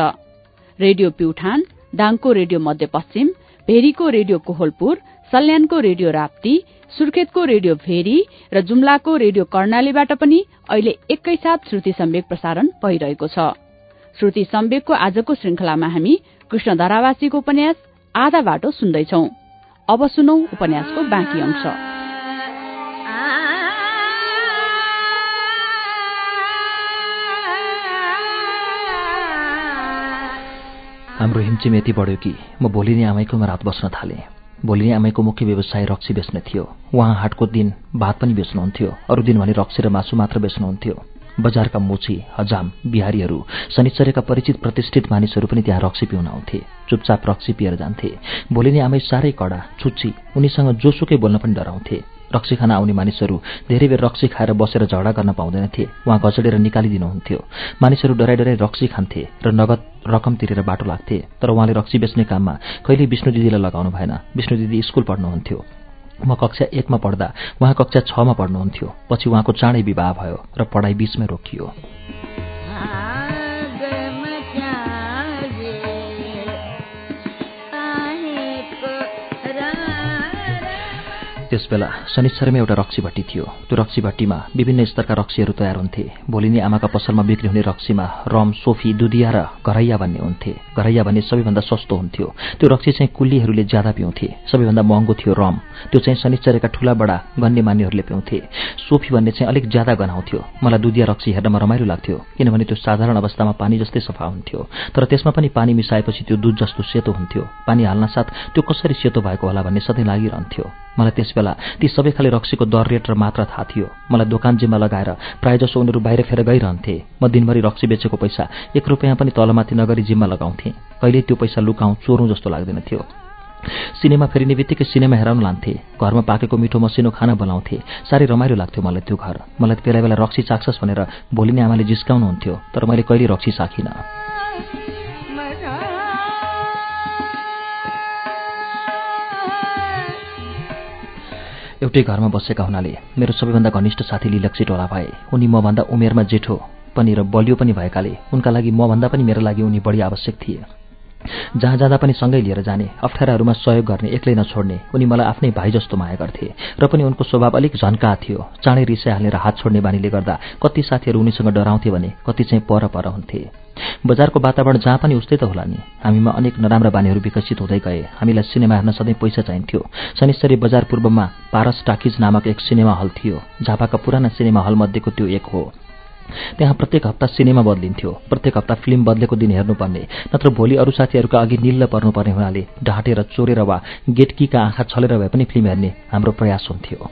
S1: रेडियो प्युठान दाङको रेडियो मध्यपश्चिम भेरीको रेडियो कोहलपुर सल्यानको रेडियो राप्ती सुर्खेतको रेडियो भेरी र जुम्लाको रेडियो कर्णालीबाट पनि अहिले एकैसाथ श्रुति सम्वेक प्रसारण भइरहेको छ। श्रुति सम्वेकको आजको श्रृंखलामा हामी कृष्ण धरावासीको उपन्यास आधा बाटो सुन्दैछौ। अब सुनौ उपन्यासको बाँकी अंश।
S2: हाम्रो हिमचिम यति बढ्यो कि म भोलि नै आमैकोमा रात बस्न थालेँ। भोलि नै आमैको मुख्य व्यवसाय रक्सी बेच्ने थियो। उहाँ हाटको दिन भात पनि बेच्नुहुन्थ्यो। अरू दिन भने रक्सी र मासु मात्र बेच्नुहुन्थ्यो। बजारका मोची हजाम बिहारीहरू शनिचरेका परिचित प्रतिष्ठित मानिसहरू पनि त्यहाँ रक्सी पिउन आउँथे। चुपचाप रक्सी पिएर जान्थे। भोलि नै आमै साह्रै कडा छुच्ची उनीसँग जोसुकै बोल्न पनि डराउँथे। रक्सी खान आउने मानिसहरू धेरै बेर रक्सी खाएर बसेर झगडा गर्न पाउँदैनथे। उहाँ घचडेर निकालिदिनुहुन्थ्यो। मानिसहरू डराइ डराइ रक्सी खान्थे र नगद रकम तिरेर बाटो लाग्थे। तर उहाँले रक्सी बेच्ने काममा कहिले विष्णु दिदीलाई लगाउनु भएन। विष्णु दिदी स्कूल पढ्नुहुन्थ्यो। म कक्षा एकमा पढ्दा उहाँ कक्षा छमा पढ्नुहुन्थ्यो। पछि उहाँको चाँडै विवाह भयो र पढाइ बीचमै रोकियो। त्यसबेला शनिश्चरमै एउटा रक्सी भट्टी थियो। त्यो रक्सी भट्टीमा विभिन्न स्तरका रक्सीहरू तयार हुन्थे। भोलि नै आमाका पसलमा बिक्री हुने रक्सीमा रम सोफी दुधिया र घरैया भन्ने हुन्थे। घरैया भन्ने सबैभन्दा सस्तो हुन्थ्यो। त्यो रक्सी चाहिँ कुल्लीहरूले ज्यादा पिउँथे। सबैभन्दा महँगो थियो रम। त्यो चाहिँ शनिश्चरेका ठूला बडा गन्ने मान्यहरूले पिउँथे। सोफी भन्ने चाहिँ अलिक ज्यादा गनाउँथ्यो। मलाई दुधिया रक्सी हेर्नमा रमाइलो लाग्थ्यो किनभने त्यो साधारण अवस्थामा पानी जस्तै सफा हुन्थ्यो। तर त्यसमा पनि पानी मिसाएपछि त्यो दुध जस्तो सेतो हुन्थ्यो। पानी हाल्न साथ त्यो कसरी सेतो भएको होला भन्ने सधैँ लागिरहन्थ्यो। मलाई त्यसबेला ती सबै खाले रक्सीको दर रेट र मात्रा थाहा थियो। मलाई दोकान जिम्मा लगाएर प्रायःजसो उनीहरू बाहिर फेर गइरहन्थे। म दिनभरि रक्सी बेचेको पैसा एक रुपियाँ पनि तलमाथि नगरी जिम्मा लगाउँथे। कहिले त्यो पैसा लुकाउँ चोरौँ जस्तो लाग्दैन थियो। सिनेमा फेरिने बित्तिकै सिनेमा हेराउन लान्थे। घरमा पाकेको मिठो मसिनो खाना बनाउँथे। साह्रै रमाइलो लाग्थ्यो मलाई त्यो घर। मलाई बेला बेला रक्सी चाख्छस् भनेर भोलि नै आमाले जिस्काउनुहुन्थ्यो तर मैले कहिले रक्सी चाखिनँ। एउटै घरमा बसेका हुनाले मेरो सबैभन्दा घनिष्ठ साथी लिलक्सी टोला भए उनी मभन्दा उमेरमा जेठो पनि र बलियो पनि भएकाले उनका लागि मभन्दा पनि मेरो लागि उनी बढी आवश्यक थिए। जहाँ जाँदा पनि सँगै लिएर जाने अप्ठ्याराहरूमा सहयोग गर्ने एक्लै नछोड्ने उनी मलाई आफ्नै भाइ जस्तो माया गर्थे र पनि उनको स्वभाव अलिक झन्का थियो। चाँडै रिसाइ हालेर हात छोड्ने बानीले गर्दा कति साथीहरू उनीसँग डराउँथे भने कति चाहिँ पर पर हुन्थे। बजारको वातावरण जहाँ पनि उस्तै त होला नि। हामीमा अनेक नराम्रा बानीहरू विकसित हुँदै गए। हामीलाई सिनेमा हेर्न सधैँ पैसा चाहिन्थ्यो। शनिश्चरी बजार पूर्वमा पारस टाकिज नामक एक सिनेमा हल थियो। झापाका पुराना सिनेमा हलमध्येको त्यो एक हो। त्यहाँ प्रत्येक हप्ता सिनेमा बदलिन्थ्यो। प्रत्येक हप्ता फिल्म बदलेको दिन हेर्नुपर्ने। नत्र भोलि अरू साथीहरूका अघि निल्ल पर्नुपर्ने हुनाले ढाँटेर चोरेर वा गेटकीका आँखा छलेर भए पनि फिल्म हेर्ने हाम्रो प्रयास हुन्थ्यो।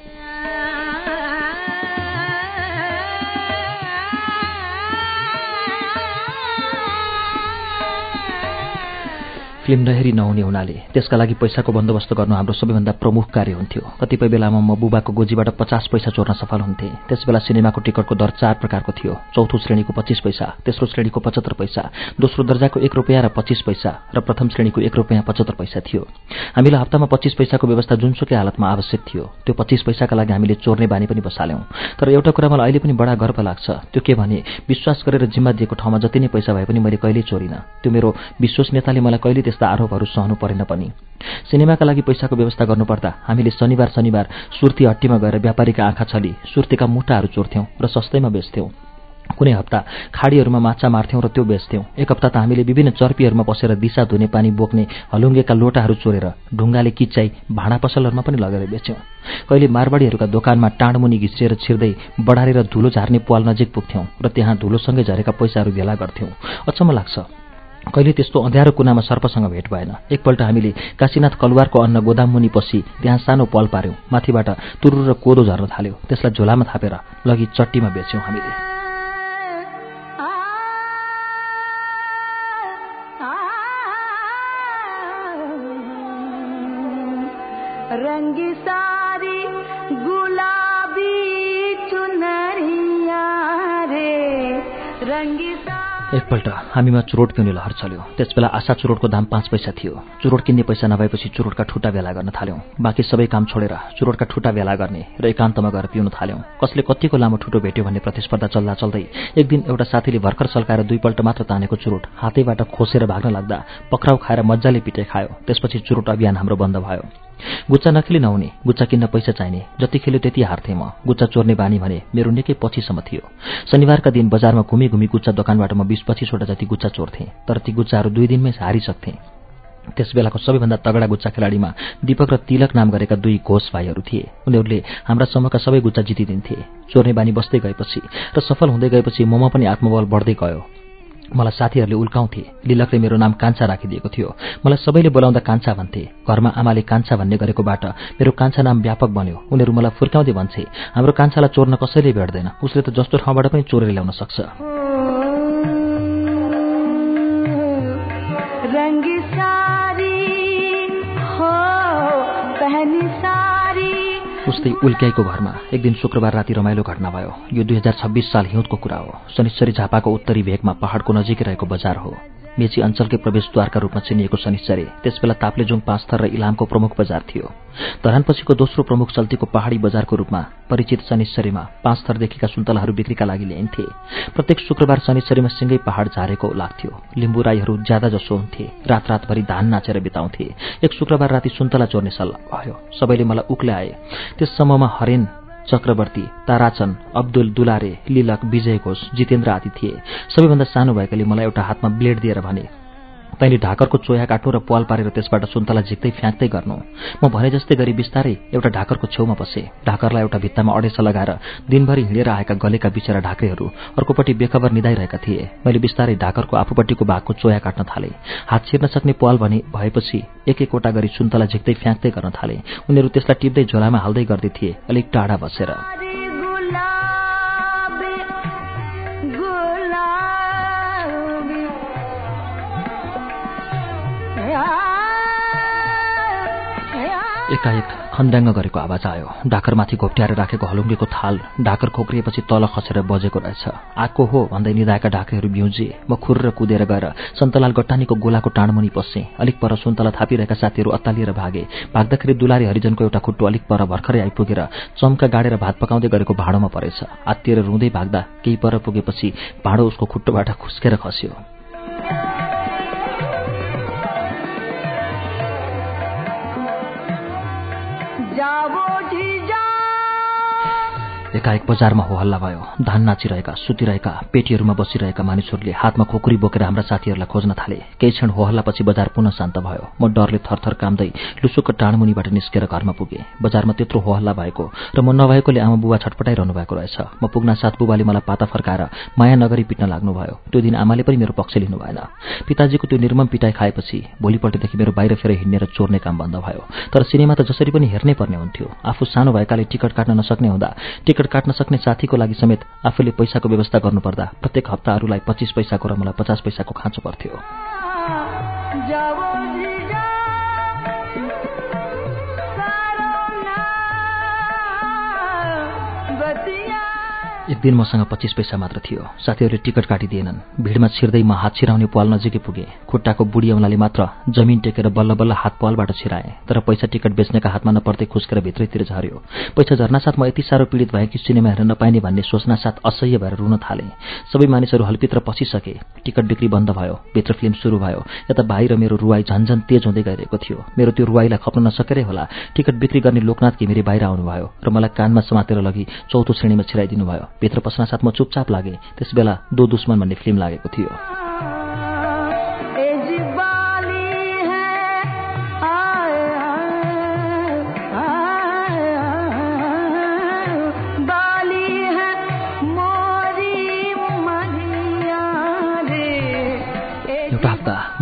S2: फिल्म नहेरी नहुने हुनाले त्यसका लागि पैसाको बन्दोबस्त गर्नु हाम्रो सबैभन्दा प्रमुख कार्य हुन्थ्यो। कतिपय बेलामा म बुबाको गोजीबाट पचास पैसा चोर्न सफल हुन्थेँ। त्यसबेला सिनेमाको टिकटको दर चार प्रकारको थियो। चौथो श्रेणीको पच्चिस पैसा तेस्रो श्रेणीको पचहत्तर पैसा दोस्रो दर्जाको एक रुपियाँ र पच्चिस पैसा र प्रथम श्रेणीको एक रुपियाँ पचहत्तर पैसा थियो। हामीलाई हप्तामा पच्चिस पैसाको व्यवस्था जुनसुकै हालतमा आवश्यक थियो त्यो पच्चिस पैसाका लागि हामीले चोर्ने बानी पनि बसाल्यौं। तर एउटा कुरा मलाई अहिले पनि बडा गर्व लाग्छ। त्यो के भने विश्वास गरेर जिम्मा दिएको ठाउँमा जति नै पैसा भए पनि मैले कहिल्यै चोरिनँ। त्यो मेरो विश्वसनीयताले मलाई कहिले त्यस्ता आरोपहरू सहनु परेन पनि। सिनेमाका लागि पैसाको व्यवस्था गर्नुपर्दा हामीले शनिबार शनिबार सुर्ती हट्टीमा गएर व्यापारीका आँखा छली सुर्तीका मुटाहरू चोर्थ्यौं र सस्तैमा बेच्थ्यौं। कुनै हप्ता खाडीहरूमा माछा मार्थ्यौं र त्यो बेच्थ्यौं। एक हप्ता त हामीले विभिन्न चर्पीहरूमा बसेर दिशा धुने पानी बोक्ने हलुङ्गेका लोटाहरू चोरेर ढुङ्गाले किच्चाई भाँडा पसलहरूमा पनि लगेर बेच्यौं। कहिले मारवाडीहरूका दोकानमा टाँडमुनि घिसिएर छिर्दै बढारेर धुलो झार्ने पाल नजिक पुग्थ्यौं र त्यहाँ धुलोसँगै झरेका पैसाहरू भेला गर्थ्यौं। अचम्म लाग्छ। कहिले त्यस्तो अँध्यारो कुनामा सर्पसँग भेट भएन। एकपल्ट हामीले काशीनाथ कलुवारको अन्न गोदाम मुनि पसी त्यहाँ सानो पल पार्यौं। माथिबाट तुरु र कोदो झर्न थाल्यो। त्यसलाई झोलामा थापेर लगी चट्टीमा बेच्यौं हामीले। एकपल्ट हामीमा चुरोट पिउने लहर चल्यो। त्यसबेला आशा चुरोटको दाम पाँच पैसा थियो। चुरोट किन्ने पैसा नभएपछि चुरोटका ठुटा भेला गर्न थाल्यौं। बाँकी सबै काम छोडेर चुरोटका ठुटा भेला गर्ने र एकान्तमा गएर पिउन थाल्यौं। कसले कतिको लामो ठुटो भेट्यो भन्ने प्रतिस्पर्धा चल्दा चल्दै एक दिन एउटा साथीले भर्खर सल्काएर दुईपल्ट मात्र तानेको चुरोट हातैबाट खोसेर भाग्न लाग्दा पक्राउ खाएर मजाले पिटे खायो। त्यसपछि चुरोट अभियान हाम्रो बन्द भयो। गुच्चा नखेली नहुने गुच्चा किन्न पैसा चाहिने जति खेल्यो त्यति हार्थे म। गुच्चा चोर्ने बानी भने मेरो निकै पछिसम्म थियो। शनिबारका दिन बजारमा घुमी घुमी गुच्चा दोकानबाट म बिस पच्चिसवटा जति गुच्चा चोर्थे तर ती गुच्चाहरू दुई दिनमै हारिसक्थे। त्यस बेलाको सबैभन्दा तगडा गुच्चा खेलाडीमा दीपक र तिलक नाम गरेका दुई घोष भाइहरू थिए। उनीहरूले हाम्रा समूहका सबै गुच्चा जितिदिन्थे। चोर्ने बानी बस्दै गएपछि र सफल हुँदै गएपछि ममा पनि आत्मबल बढ्दै गयो। मलाई साथीहरूले उल्काउँथे। लिलकले मेरो नाम कान्छा राखिदिएको थियो। मलाई सबैले बोलाउँदा कान्छा भन्थे। घरमा आमाले कान्छा भन्ने गरेकोबाट मेरो कान्छा नाम व्यापक बन्यो। उनीहरू मलाई फुर्काउँदै भन्छे हाम्रो कान्छालाई चोर्न कसैले भेट्दैन। उसले त जस्तो ठाउँबाट पनि चोरेर ल्याउन सक्छ। उस्तै उल्क्याईको घरमा एक दिन शुक्रबार राति रमाइलो घटना भयो। यो दुई हजार छब्बिस साल हिउँदको कुरा हो। शनिश्चरी झापाको उत्तरी भेगमा पहाड़को नजिकै रहेको बजार हो। मेची अञ्चलकै प्रवेशद्वारका रूपमा चिनिएको शनिश्चरी। त्यसबेला ताप्लेजुङ पाँचथर र इलामको प्रमुख बजार थियो धरानपछिको दोस्रो प्रमुख चल्तीको पहाड़ी बजारको रूपमा परिचित शनिश्चरीमा पाँचथरदेखिका सुन्तलाहरू बिक्रीका लागि ल्याइन्थे। प्रत्येक शुक्रबार शनिश्चरीमा सिंगै पहाड़ झारेको लाग्थ्यो। लिम्बू राईहरू ज्यादा जसो हुन्थे रात रातभरि धान नाचेर बिताउँथे। एक शुक्रबार राति सुन्तला चोर्ने सल्लाह भयो सबैले मलाई उक्ले आए त्यस समयमा हरेन चक्रवर्ती ताराचन अब्दुल दुलारे लिलक विजय घोष जितेन्द्र आदि थिए। सबैभन्दा सानो भएकाले मलाई एउटा हातमा ब्लेड दिएर भने तैँले ढाकरको चोया काट्नु र पाल पारेर त्यसबाट सुन्तला झिक्दै फ्याँक्दै गर्नु। म भने जस्तै गरी बिस्तारै एउटा ढाकरको छेउमा बसे। ढाकरलाई एउटा भित्तामा अडेसा लगाएर दिनभरि हिँडेर आएका गलेका बिचरा ढाक्रेहरू अर्कोपट्टि बेखबर निधाइरहेका थिए। मैले बिस्तारै ढाकरको आफूपट्टिको भागको चोया काट्न थाले। हात छिर्न सक्ने पाल भने भएपछि एक एकवटा गरी सुन्तला झिक्दै फ्याँक्दै गर्न थाले। उनीहरू त्यसलाई टिप्दै झोलामा हाल्दै गर्दै थिए। अलिक टाढा बसेर। एकाएक खन्द्याङ्ग गरेको आवाज आयो। डाकरमाथि घोप्ट्याएर राखेको हलुङ्गेको थाल डाकर खोक्रिएपछि तल खसेर बजेको रहेछ। आएको हो भन्दै निधाएका डाकेहरू बिउजिए म खुर्र कुदेर गएर सन्तलाल गट्टानीको गोलाको टाँडमुनि पसेँ अलिक पर सुन्तला थापिरहेका साथीहरू अत्तालिएर भागे। भाग्दाखेरि दुलारी हरिजनको एउटा खुट्टो अलिक पर भर्खरै आइपुगेर चम्का गाडेर भात पकाउँदै गरेको भाँडोमा परेछ। आत्तिएर रुँदै भाग्दा केही पर पुगेपछि भाँडो उसको खुट्टोबाट खुस्केर खस्यो। एकाएक बजारमा हो हल्ला भयो। धान नाचिरहेका सुतिरहेका पेटीहरूमा बसिरहेका मानिसहरूले हातमा खोकुरी बोकेर हाम्रा साथीहरूलाई खोज्न थाले। केही क्षण हो हल्लापछि बजार पुनः शान्त भयो। म डरले थरथर कामदै लुसुको टाँडमुनिबाट निस्केर घरमा पुगेँ। बजारमा त्यत्रो हो हल्ला भएको र म नभएकोले आमा बुबा छटपटाइरहनु भएको रहेछ। म पुग्न साथ बुबाले मलाई पाता फर्काएर माया नगरी पिट्न लाग्नुभयो। त्यो दिन आमाले पनि मेरो पक्ष लिनु भएन। पिताजीको त्यो निर्मम पिटाइ खाएपछि भोलिपल्टदेखि मेरो बाहिर फेर हिँड्ने र चोर्ने काम बन्द भयो। तर सिनेमा त जसरी पनि हेर्नै पर्ने हुन्थ्यो। आफू सानो भएकाले टिकट काट्न नसक्ने हुँदा टिकट काट्न सक्ने साथीको लागि समेत आफूले पैसाको व्यवस्था गर्नुपर्दा प्रत्येक हप्ताहरूलाई पच्चिस पैसाको र मलाई पचास पैसाको खाँचो पर्थ्यो। एक दिन मसँग पच्चिस पैसा मात्र थियो। साथीहरूले टिकट काटिदिएनन्। भिडमा छिर्दैमा हात छिराउने पाल नजिकै पुगे। खुट्टाको बुढी औँलाले मात्र जमिन टेकेर बल्ल बल्ल हात पालबाट छिराए तर पैसा टिकट बेच्नेका हातमा नपर्दै खुस्केर भित्रैतिर झऱ्यो पैसा झर्नासाथ म यति साह्रो पीडित भएँ कि सिनेमा हेर्न नपाइने भन्ने सोच्नासाथ असह्य भएर रुन थालेँ। सबै मानिसहरू हलभित्र पसिसके। टिकट बिक्री बन्द भयो। भित्र फिल्म सुरु भयो। यता भाइ र मेरो रुवाई झन्झन तेज हुँदै गइरहेको थियो। मेरो त्यो रुवाईलाई खप्न नसकेरै होला। टिकट बिक्री गर्ने लोकनाथ घिमिरे बाहिर आउनुभयो र मलाई कानमा समातेर लगी चौथो श्रेणीमा छिराइदिनु भयो भित्र पस्नासाथ म चुपचाप लागेँ त्यसबेला दो दुश्मन भन्ने फिल्म लागेको थियो।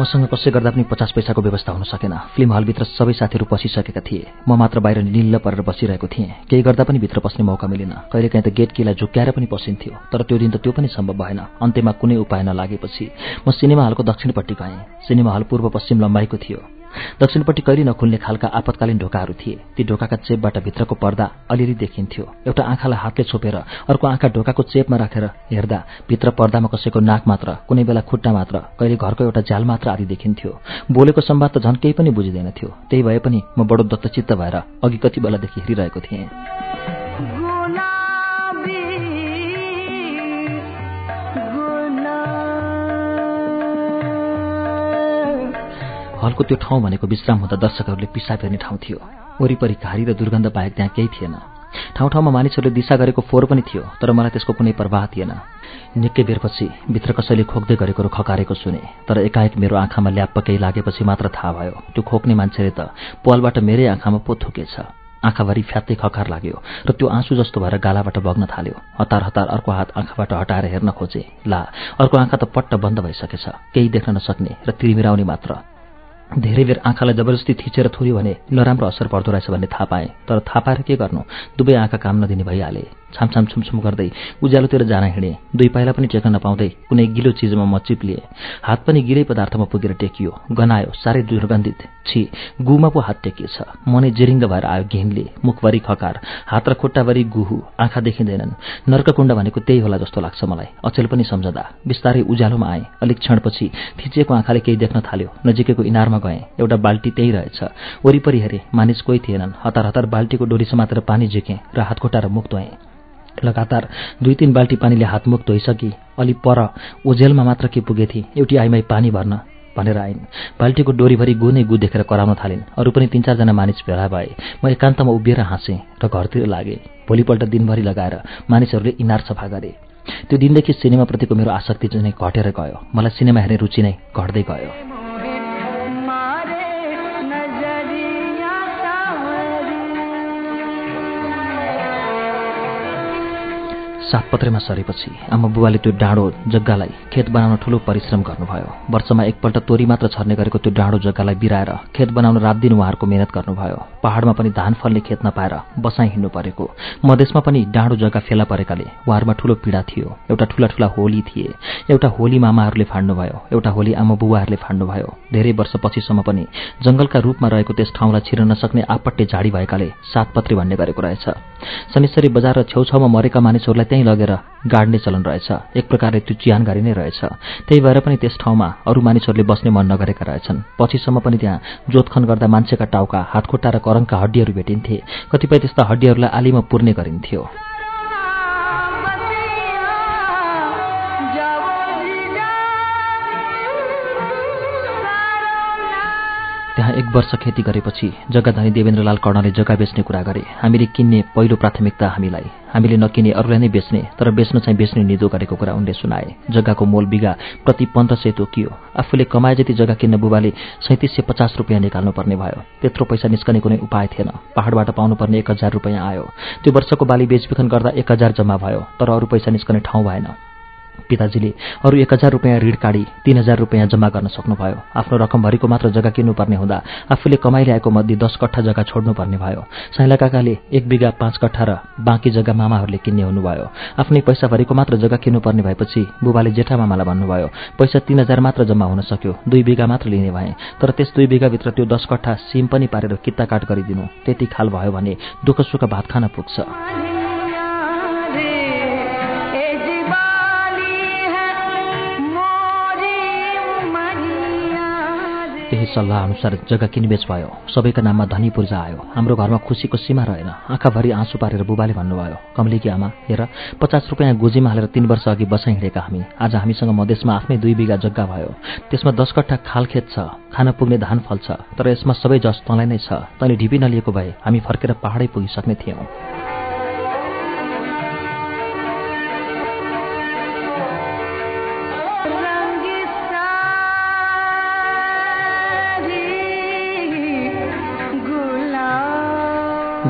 S2: मसँग कसै गर्दा पनि पचास पैसाको व्यवस्था हुन सकेन। फिल्म हलभित्र सबै साथीहरू पसिसकेका थिए। म मात्र बाहिर निल्ल परेर बसिरहेको थिएँ। केही गर्दा पनि भित्र पस्ने मौका मिलेन। कहिलेकाहीँ त गेट किला झुक्क्याएर पनि पसिन्थ्यो तर त्यो दिन त त्यो पनि सम्भव भएन। अन्त्यमा कुनै उपाय नलागेपछि म सिनेमा हलको दक्षिणपट्टि गएँ। सिनेमा हल पूर्व पश्चिम लम्बाइको थियो। दक्षिणपट्टि कहिले नखुल्ने खालका आपतकालीन ढोकाहरू थिए। ती ढोकाका चेपबाट भित्रको पर्दा अलिअलि देखिन्थ्यो। एउटा आँखालाई हातले छोपेर अर्को आँखा ढोकाको चेपमा राखेर हेर्दा भित्र पर्दामा कसैको नाक मात्र कुनै बेला खुट्टा मात्र कहिले घरको एउटा झ्याल मात्र आदि देखिन्थ्यो। बोलेको सम्वाद त झन् केही पनि बुझिँदैन थियो। त्यही भए पनि म बडो दत्तचित्त भएर अघि कति बेलादेखि हेरिरहेको थिएँ। हलको त्यो ठाउँ भनेको विश्राम हुँदा दर्शकहरूले पिसाब हेर्ने ठाउँ थियो। वरिपरि घारी र दुर्गन्ध बाहेक त्यहाँ केही थिएन। ठाउँ ठाउँमा मानिसहरूले दिशा गरेको फोहोर पनि थियो तर मलाई त्यसको कुनै प्रवाह थिएन। निकै बेरपछि भित्र कसैले खोक्दै गरेको र खकारेको सुने तर एकाएक मेरो आँखामा ल्याप्प केही लागेपछि मात्र थाहा भयो त्यो खोक्ने मान्छेले त पालबाट मेरै आँखामा पो थुकेछ। आँखाभरि फ्यात्तै खकार लाग्यो र त्यो आँसु जस्तो भएर गालाबाट बग्न थाल्यो। हतार हतार अर्को हात आँखाबाट हटाएर हेर्न खोजे ला अर्को आँखा त पट्ट बन्द भइसकेछ केही देख्न नसक्ने र तिरमिराउने मात्र। धेरै बेर आँखालाई जबरजस्ती थिचेर थोर्यो भने नराम्रो असर पर्दो रहेछ भन्ने थाहा पाएँ। तर थाहा पाएर के गर्नु? दुवै आँखा काम नदिने भइहाले। छामछाम छुमछुम गर्दै उज्यालोतिर जान हिँडे। दुई पाइला पनि टेक्न नपाउँदै कुनै गिलो चिजमा म चिप्लिए। हात पनि गिलै पदार्थमा पुगेर टेकियो। गनायो साह्रै दुर्गन्धित। छि गुमा पो हात टेकिएछ मनै जिरिङ्ग भएर आयो घिनले मुखभरि खकार हात र खुट्टाभरि गुहु आँखा देखिँदैनन्। नर्ककुण्ड भनेको त्यही होला जस्तो लाग्छ मलाई। अचेल पनि सम्झदा। बिस्तारै उज्यालोमा आएँ। अलिक क्षणपछि थिचिएको आँखाले केही देख्न थाल्यो। नजिकैको इनारमा गएँ। एउटा बाल्टी त्यही रहेछ। वरिपरि हेरे मानिस कोही थिएनन्। हतार हतार बाल्टीको डोरी समातेर पानी झिकेँ र हातखुट्टा र मुख धोएँ। लगातार दुई तीन बाल्टी पानीले हातमुख धोइसकी अलि पर ओझेलमा मात्र के पुगेथे एउटी आइमाई पानी भर्न भनेर आइन्। बाल्टीको डोरीभरि गु नै गु देखेर कराउन थालिन्। अरू पनि तिन चारजना मानिस भेला भए। म एकान्तमा उभिएर हाँसेँ र घरतिर लागेँ। भोलिपल्ट दिनभरि लगाएर मानिसहरूले इनार सफा गरे। त्यो दिनदेखि सिनेमाप्रतिको मेरो आसक्ति चाहिँ घटेर गयो। मलाई सिनेमा हेर्ने रुचि नै घट्दै गयो। सातपत्रेमा सरेपछि आमा बुबाले त्यो डाँडो जग्गालाई खेत बनाउन ठूलो परिश्रम गर्नुभयो। वर्षमा एकपल्ट तोरी मात्र छर्ने गरेको त्यो डाँडो जग्गालाई बिराएर खेत बनाउन रात दिन उहाँहरूको मेहनत गर्नुभयो। पहाडमा पनि धान फल्ने खेत नपाएर बसाइ हिँड्नु परेको। मधेसमा पनि डाँडो जग्गा फेला परेकाले उहाँहरूमा ठूलो पीडा थियो। एउटा ठूला ठूला होली थिए। एउटा होली मामाहरूले फाड्नुभयो। एउटा होली आमा बुबाहरूले फाड्नुभयो। धेरै वर्षपछिसम्म पनि जंगलका रूपमा रहेको त्यस ठाउँलाई छिर्न नसक्ने आपट्टे झाडी भएकाले सातपत्री भन्ने गरेको रहेछ। शनिश्चरी बजार र छेउछाउमा मरेका मानिसहरूलाई त्यहीँ लगेर गाड्ने चलन रहेछ। एक प्रकारले त्यो चिहानघारी नै रहेछ। त्यही भएर पनि त्यस ठाउँमा अरू मानिसहरूले बस्ने मन नगरेका रहेछन्। पछिसम्म पनि त्यहाँ जोतखन गर्दा मान्छेका टाउका हातखुट्टा र करङका हड्डीहरू भेटिन्थे। कतिपय त्यस्ता हड्डीहरूलाई आलीमा पुर्ने गरिन्थ्यो। एक वर्ष खेती गरेपछि जग्गाधनी देवेन्द्रलाल कर्णले जग्गा बेच्ने कुरा गरे। हामीले किन्ने पहिलो प्राथमिकता हामीलाई। हामीले नकिने अरूलाई नै बेच्ने तर बेच्न चाहिँ बेच्ने निदो गरेको कुरा उनले सुनाए। जग्गाको मोल बिगा प्रति पन्ध्र सय तोकियो आफूले कमाए जति जग्गा किन्न बुबाले सैतिस सय पचास रुपियाँ निकाल्नुपर्ने भयो। त्यत्रो पैसा निस्कने कुनै उपाय थिएन। पहाडबाट पाउनुपर्ने एक हजार रुपियाँ आयो। त्यो वर्षको बाली बेचबिखन गर्दा एक हजार जम्मा भयो तर अरू पैसा निस्कने ठाउँ भएन। पिताजीले अरू एक हजार रुपियाँ ऋण काढी तीन हजार रुपियाँ जम्मा गर्न सक्नुभयो। आफ्नो रकमभरिको मात्र जग्गा किन्नुपर्ने हुँदा आफूले कमाइ ल्याएको मध्ये दस कट्ठा जग्गा छोड्नुपर्ने भयो। साइला काकाले एक बिघा पाँच कट्ठा र बाँकी जग्गा मामाहरूले किन्ने हुनुभयो। आफ्नै पैसाभरिको मात्र जग्गा किन्नुपर्ने भएपछि बुबाले जेठा मामालाई भन्नुभयो पैसा तीन हजार मात्र जम्मा हुन सक्यो दुई बिघा मात्र लिने भए। तर त्यस दुई बिघाभित्र त्यो दस कट्ठा सिम पनि पारेर कित्ता काट गरिदिनु। त्यति खाल भयो भने दुःख सुख भात खान पुग्छ। त्यही सल्लाह अनुसार जग्गा किनबेच भयो? सबैका नाममा धनी पूर्जा आयो। हाम्रो घरमा खुसीको सीमा रहेन। आँखाभरि आँसु पारेर बुबाले भन्नुभयो कमलीकी आमा हेर पचास रुपियाँ गोजीमा हालेर तीन वर्ष अघि बसाइ हिँडेका हामी। आज हामीसँग मधेसमा आफ्नै दुई बिघा जग्गा भयो। त्यसमा दस कट्ठा खालखेत छ खान पुग्ने धान फल्छ तर यसमा सबै जस तँलाई नै छ। तैँले ढिपी नलिएको भए हामी फर्केर पहाडै पुगिसक्ने थियौँ।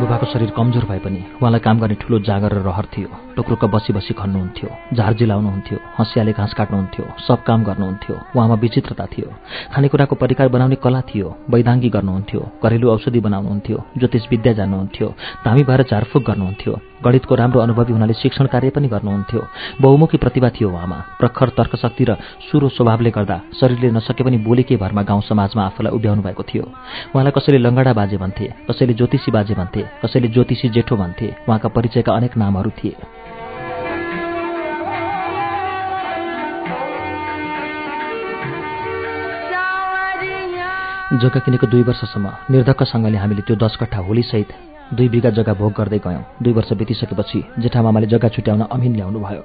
S2: बुबाको शरीर कमजोर भए पनि उहाँलाई काम गर्ने ठुलो जागर र रहर थियो। टुक्रुक्क बसी बसी खन्नुहुन्थ्यो झार जिलाउनुहुन्थ्यो हँसियाले घाँस काट्नुहुन्थ्यो सब काम गर्नुहुन्थ्यो उहाँमा विचित्रता थियो। खानेकुराको परिकार बनाउने कला थियो वैदाङ्गी गर्नुहुन्थ्यो घरेलु औषधि बनाउनुहुन्थ्यो ज्योतिष विद्या जान्नुहुन्थ्यो धामी भएर झारफुक गर्नुहुन्थ्यो गणितको राम्रो अनुभवी हुनाले शिक्षण कार्य पनि गर्नुहुन्थ्यो। बहुमुखी प्रतिभा थियो उहाँमा प्रखर तर्कशक्ति र सुरो स्वभावले गर्दा शरीरले नसके पनि बोलेकै भरमा गाउँ समाजमा आफूलाई उभ्याउनु भएको थियो। उहाँलाई कसैले लङ्गडा बाजे भन्थे कसैले ज्योतिषी बाजे भन्थे कसैले ज्योतिषी जेठो भन्थे उहाँका परिचयका अनेक नामहरू थिए। जग्गा किनेको दुई वर्षसम्म निर्धक्कसँगले हामीले त्यो दस कट्ठा होलीसहित दुई बिघा जग्गा भोग गर्दै गयौँ। दुई वर्ष बितिसकेपछि जेठामामाले जग्गा छुट्याउन अमिन ल्याउनु भयो।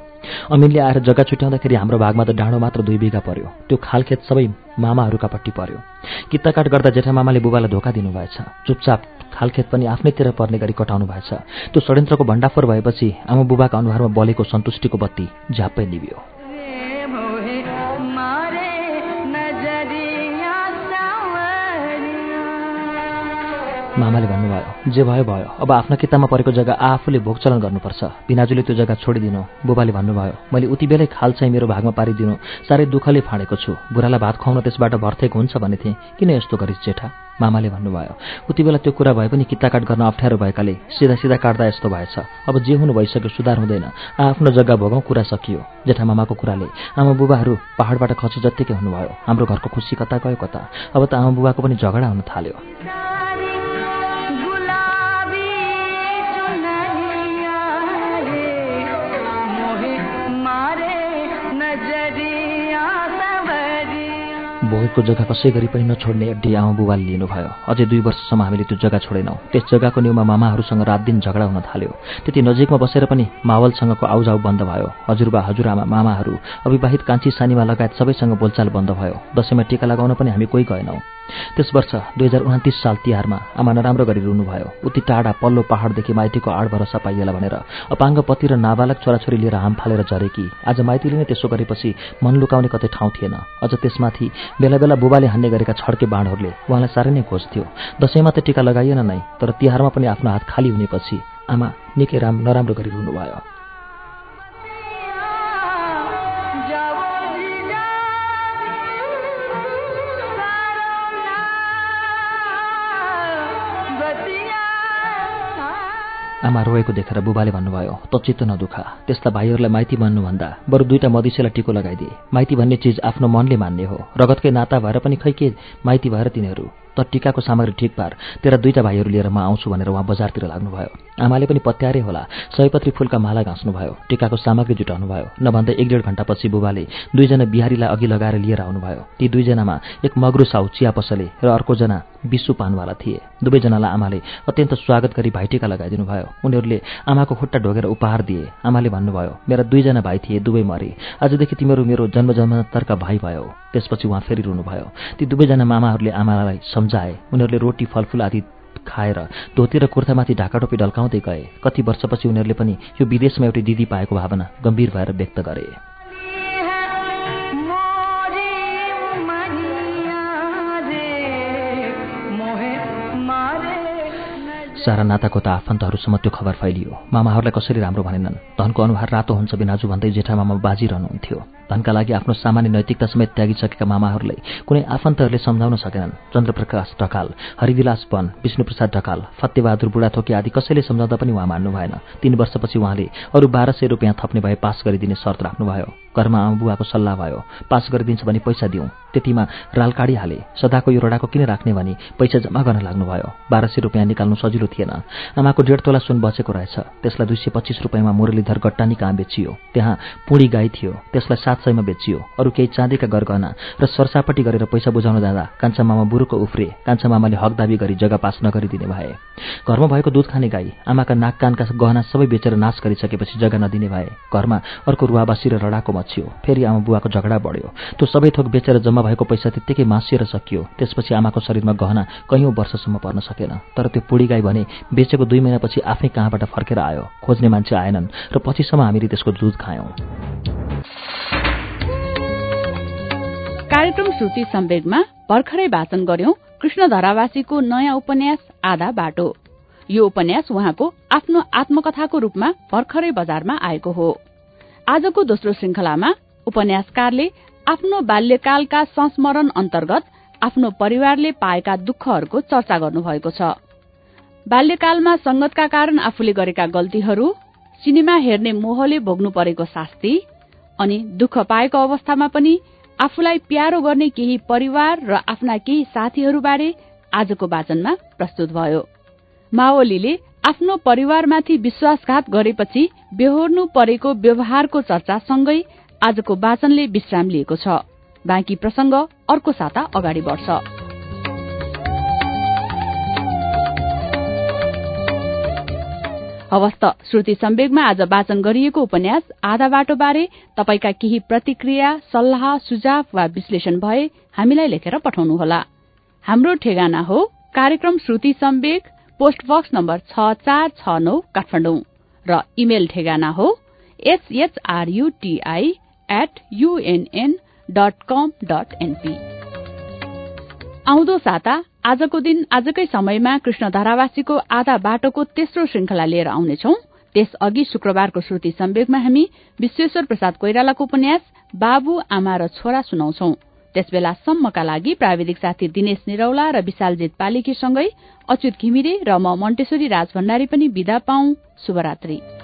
S2: अमिनले आएर जग्गा छुट्याउँदाखेरि हाम्रो भागमा त डाँडो मात्र दुई बिघा पर्यो। त्यो खालखेत सबै मामाहरूका पट्टि पर्यो। कित्ताकाट गर्दा जेठामामाले बुबालाई धोका दिनुभएछ। चुपचाप खालखेत पनि आफ्नैतिर पर्ने गरी कटाउनु भएछ। त्यो षड्यन्त्रको भण्डाफोर भएपछि आमा बुबाका अनुहारमा बलेको सन्तुष्टिको बत्ती झ्याप्पै निभियो मामाले भन्नुभयो जे भयो भयो। अब आफ्नो किताबमा परेको जग्गा आफूले भोग चलन गर्नुपर्छ। पिनाजुले त्यो जग्गा छोडिदिनु। बुबाले भन्नुभयो मैले उति बेलै खाल चाहिँ मेरो भागमा पारिदिनु। साह्रै दुःखले फाँडेको छु। बुढालाई भात खुवाउन त्यसबाट भर्थेको हुन्छ भने थिएँ। किन यस्तो गरिस् जेठा? मामाले भन्नुभयो उति बेला त्यो कुरा भए पनि किताकाट गर्न अप्ठ्यारो भएकाले सिधा सिधा काट्दा यस्तो भएछ। अब जे हुनु भइसक्यो सुधार हुँदैन। आफ्नो जग्गा भोगौँ कुरा सकियो। जेठा मामाको कुराले आमा बुबाहरू पहाडबाट खसी जत्तिकै हुनुभयो। हाम्रो घरको खुसी कता गयो कता? अब त आमा बुबाको पनि झगडा हुन थाल्यो। भोगेको जग्गा कसै गरी पनि नछोड्ने एड्डी आमा बुबाले लिनुभयो। अझै दुई वर्षसम्म हामीले त्यो जग्गा छोडेनौँ। त्यस जग्गाको न्युमा मामाहरूसँग रात दिन झगडा हुन थाल्यो। त्यति नजिकमा बसेर पनि मावलसँगको आउजाउ बन्द भयो। हजुरबा हजुरआमा मामाहरू अविवाहित कान्छी सानीमा लगायत सबैसँग बोलचाल बन्द भयो। दसैँमा टिका लगाउन पनि हामी कोही गएनौँ। त्यस वर्ष दुई हजार उन्तिस साल तिहारमा आमा नराम्रो गरी रुनुभयो। उति टाढा पल्लो पहाडदेखि माइतीको आड भरोसा पाइएला भनेर अपाङ्ग पति र नाबालक छोराछोरी लिएर हाम फालेर झरेकी। आज माइतीले नै त्यसो गरेपछि मन लुकाउने कतै ठाउँ थिएन। अझ त्यसमाथि बेला बेला बुबाले हान्ने गरेका छड्के बाँडहरूले उहाँलाई साह्रै नै खोज्थ्यो दसैँमा त टिका लगाइएन नै तर तिहारमा पनि आफ्नो हात खाली हुनेपछि आमा निकै राम नराम्रो गरी रुनुभयो। आमा रोएको देखेर बुबाले भन्नुभयो त चित्त नदुखा। त्यसलाई भाइहरूलाई माइती मान्नुभन्दा बरु दुईटा मदिसेलाई टिको लगाइदिए। माइती भन्ने चिज आफ्नो मनले मान्ने हो। रगतकै नाता भएर पनि खै के माइती भएर तिनीहरू त टिकाको सामग्री ठिक पार। तेरा दुईटा भाइहरू लिएर म आउँछु भनेर उहाँ बजारतिर लाग्नुभयो। आमाले पनि पत्यारे होला। सयपत्री फुलका माला घाँच्नुभयो टिकाको सामग्री जुटाउनु भयो नभन्दा एक डेढ घण्टापछि बुबाले दुईजना बिहारीलाई अघि लगाएर लिएर आउनुभयो। ती दुईजनामा एक मग्रु साउ चिया पसले र अर्कोजना विश्व पानवाला थिए। दुवैजनालाई आमाले अत्यन्त स्वागत गरी भाइटिका लगाइदिनु भयो उनीहरूले आमाको खुट्टा ढोगेर उपहार दिए। आमाले भन्नुभयो मेरा दुईजना भाइ थिए दुवै मरे। आजदेखि तिमीहरू मेरो जन्म जन्मान्तरका भाइ भयो। त्यसपछि उहाँ फेरि रुनुभयो। ती दुवैजना मामाहरूले आमालाई सम्झाए उनीहरूले रोटी फलफुल आदि खाएर धोती र कुर्तामाथि ढाकाटोपी ढल्काउँदै गए। कति वर्षपछि उनीहरूले पनि यो विदेशमा एउटी दिदी पाएको भावना गम्भीर भएर व्यक्त गरे। सारा नाताको त आफन्तहरूसम्म त्यो खबर फैलियो। मामाहरूलाई कसरी राम्रो भनेनन्? धनको अनुहार रातो हुन्छ बिनाजु भन्दै जेठा मामा बाजिरहनुहुन्थ्यो। धनका लागि आफ्नो सामान्य नैतिकता समेत त्यागिसकेका मामाहरूलाई कुनै आफन्तहरूले सम्झाउन सकेनन्। चन्द्रप्रकाश ढकाल हरिविलास वन विष्णुप्रसाद ढकाल फतेबहादुर बुढाथोकी आदि कसैले सम्झाउँदा पनि उहाँ मान्नु भएन। तीन वर्षपछि उहाँले अरू बाह्र सय रुपियाँ थप्ने भए पास गरिदिने शर्त राख्नुभयो। घरमा आमा बुवाको सल्लाह भयो। पास गरिदिन्छ भने पैसा दिउँ त्यतिमा राल काडिहाले सदाको यो रडाको किन राख्ने भने पैसा जम्मा गर्न लाग्नुभयो। बाह्र सय रुपियाँ निकाल्नु सजिलो थिएन। आमाको डेढ तोला सुन बचेको रहेछ। त्यसलाई दुई सय पच्चिस रुपियाँमा मुरलीधर गट्टानी कहाँ बेचियो? त्यहाँ पुडी गाई थियो। त्यसलाई सात सयमा बेचियो। अरू केही चाँदीका गरगहना र सरसापट्टि गरेर पैसा बुझाउन जाँदा कान्छा मामा बुरुको उफ्रे कान्छा मामाले हक दाबी गरी जग्गा पास नगरिदिने भए। घरमा भएको दुध खाने गाई आमाका नाक कानका गहना सबै बेचेर नाश गरिसकेपछि जग्गा नदिने भए। घरमा अर्को रुवाबासी र रडाको मचियो फेरि आमा बुवाको झगडा बढ्यो। त्यो सबै थोक बेचेर जम्मा भएको पैसा त्यत्तिकै मासिएर सकियो। त्यसपछि आमाको शरीरमा गहना कैयौँ वर्षसम्म पर्न सकेन। तर त्यो पुडी गाई भने बेचेको दुई महिनापछि आफै कहाँबाट फर्केर आयो? खोज्ने मान्छे आएनन् र पछिसम्म हामीले त्यसको दुध खायौँ।
S1: कार्यक्रम श्रुति सम्वेगमा भर्खरै वाचन गर्यौं कृष्ण धरावासीको नयाँ उपन्यास आधा बाटो। यो उपन्यास उहाँको आफ्नो आत्मकथाको रूपमा भर्खरै बजारमा आएको हो। आजको दोस्रो श्रृंखलामा उपन्यासकारले आफ्नो बाल्यकालका संस्मरण अन्तर्गत आफ्नो परिवारले पाएका दुःखहरूको चर्चा गर्नुभएको छ। बाल्यकालमा संगतका कारण आफूले गरेका गल्तीहरू सिनेमा हेर्ने मोहले भोग्नु परेको शास्ति अनि दुःख पाएको अवस्थामा पनि आफूलाई प्यारो गर्ने केही परिवार र आफ्ना केही साथीहरूबारे आजको वाचनमा प्रस्तुत भयो। माओलीले आफ्नो परिवारमाथि विश्वासघात गरेपछि बेहोर्नु परेको व्यवहारको चर्चा सँगै आजको वाचनले विश्राम लिएको छ। बाँकी प्रसंग अर्को साता अगाडि बढ्छ। हवस्त श्रुति सम्वेगमा आज वाचन गरिएको उपन्यास आधा बाटो बारे तपाईका केही प्रतिक्रिया सल्लाह सुझाव वा विश्लेषण भए हामीलाई लेखेर पठाउनुहोला। हाम्रो ठेगाना हो कार्यक्रम Shruti Sambeg post box number छ चार छ नौ काठमाडौँ र इमेल ठेगाना हो S H R U T I at U N N dot com dot N P आउँदो साता आजको दिन आजकै समयमा कृष्ण धारावासीको आधा बाटोको तेस्रो श्रृंखला लिएर आउनेछौ। त्यसअघि शुक्रबारको श्रुति सम्वेगमा हामी विश्वेश्वर प्रसाद कोइरालाको उपन्यास बाबु आमा र छोरा सुनाउँछौ। त्यसबेलासम्मका लागि प्राविधिक साथी दिनेश निरौला र विशालजित पालिकीसँगै अच्युत घिमिरे र म मन्टेश्वरी राज भण्डारी पनि विदा पाऊ। शुभरात्री।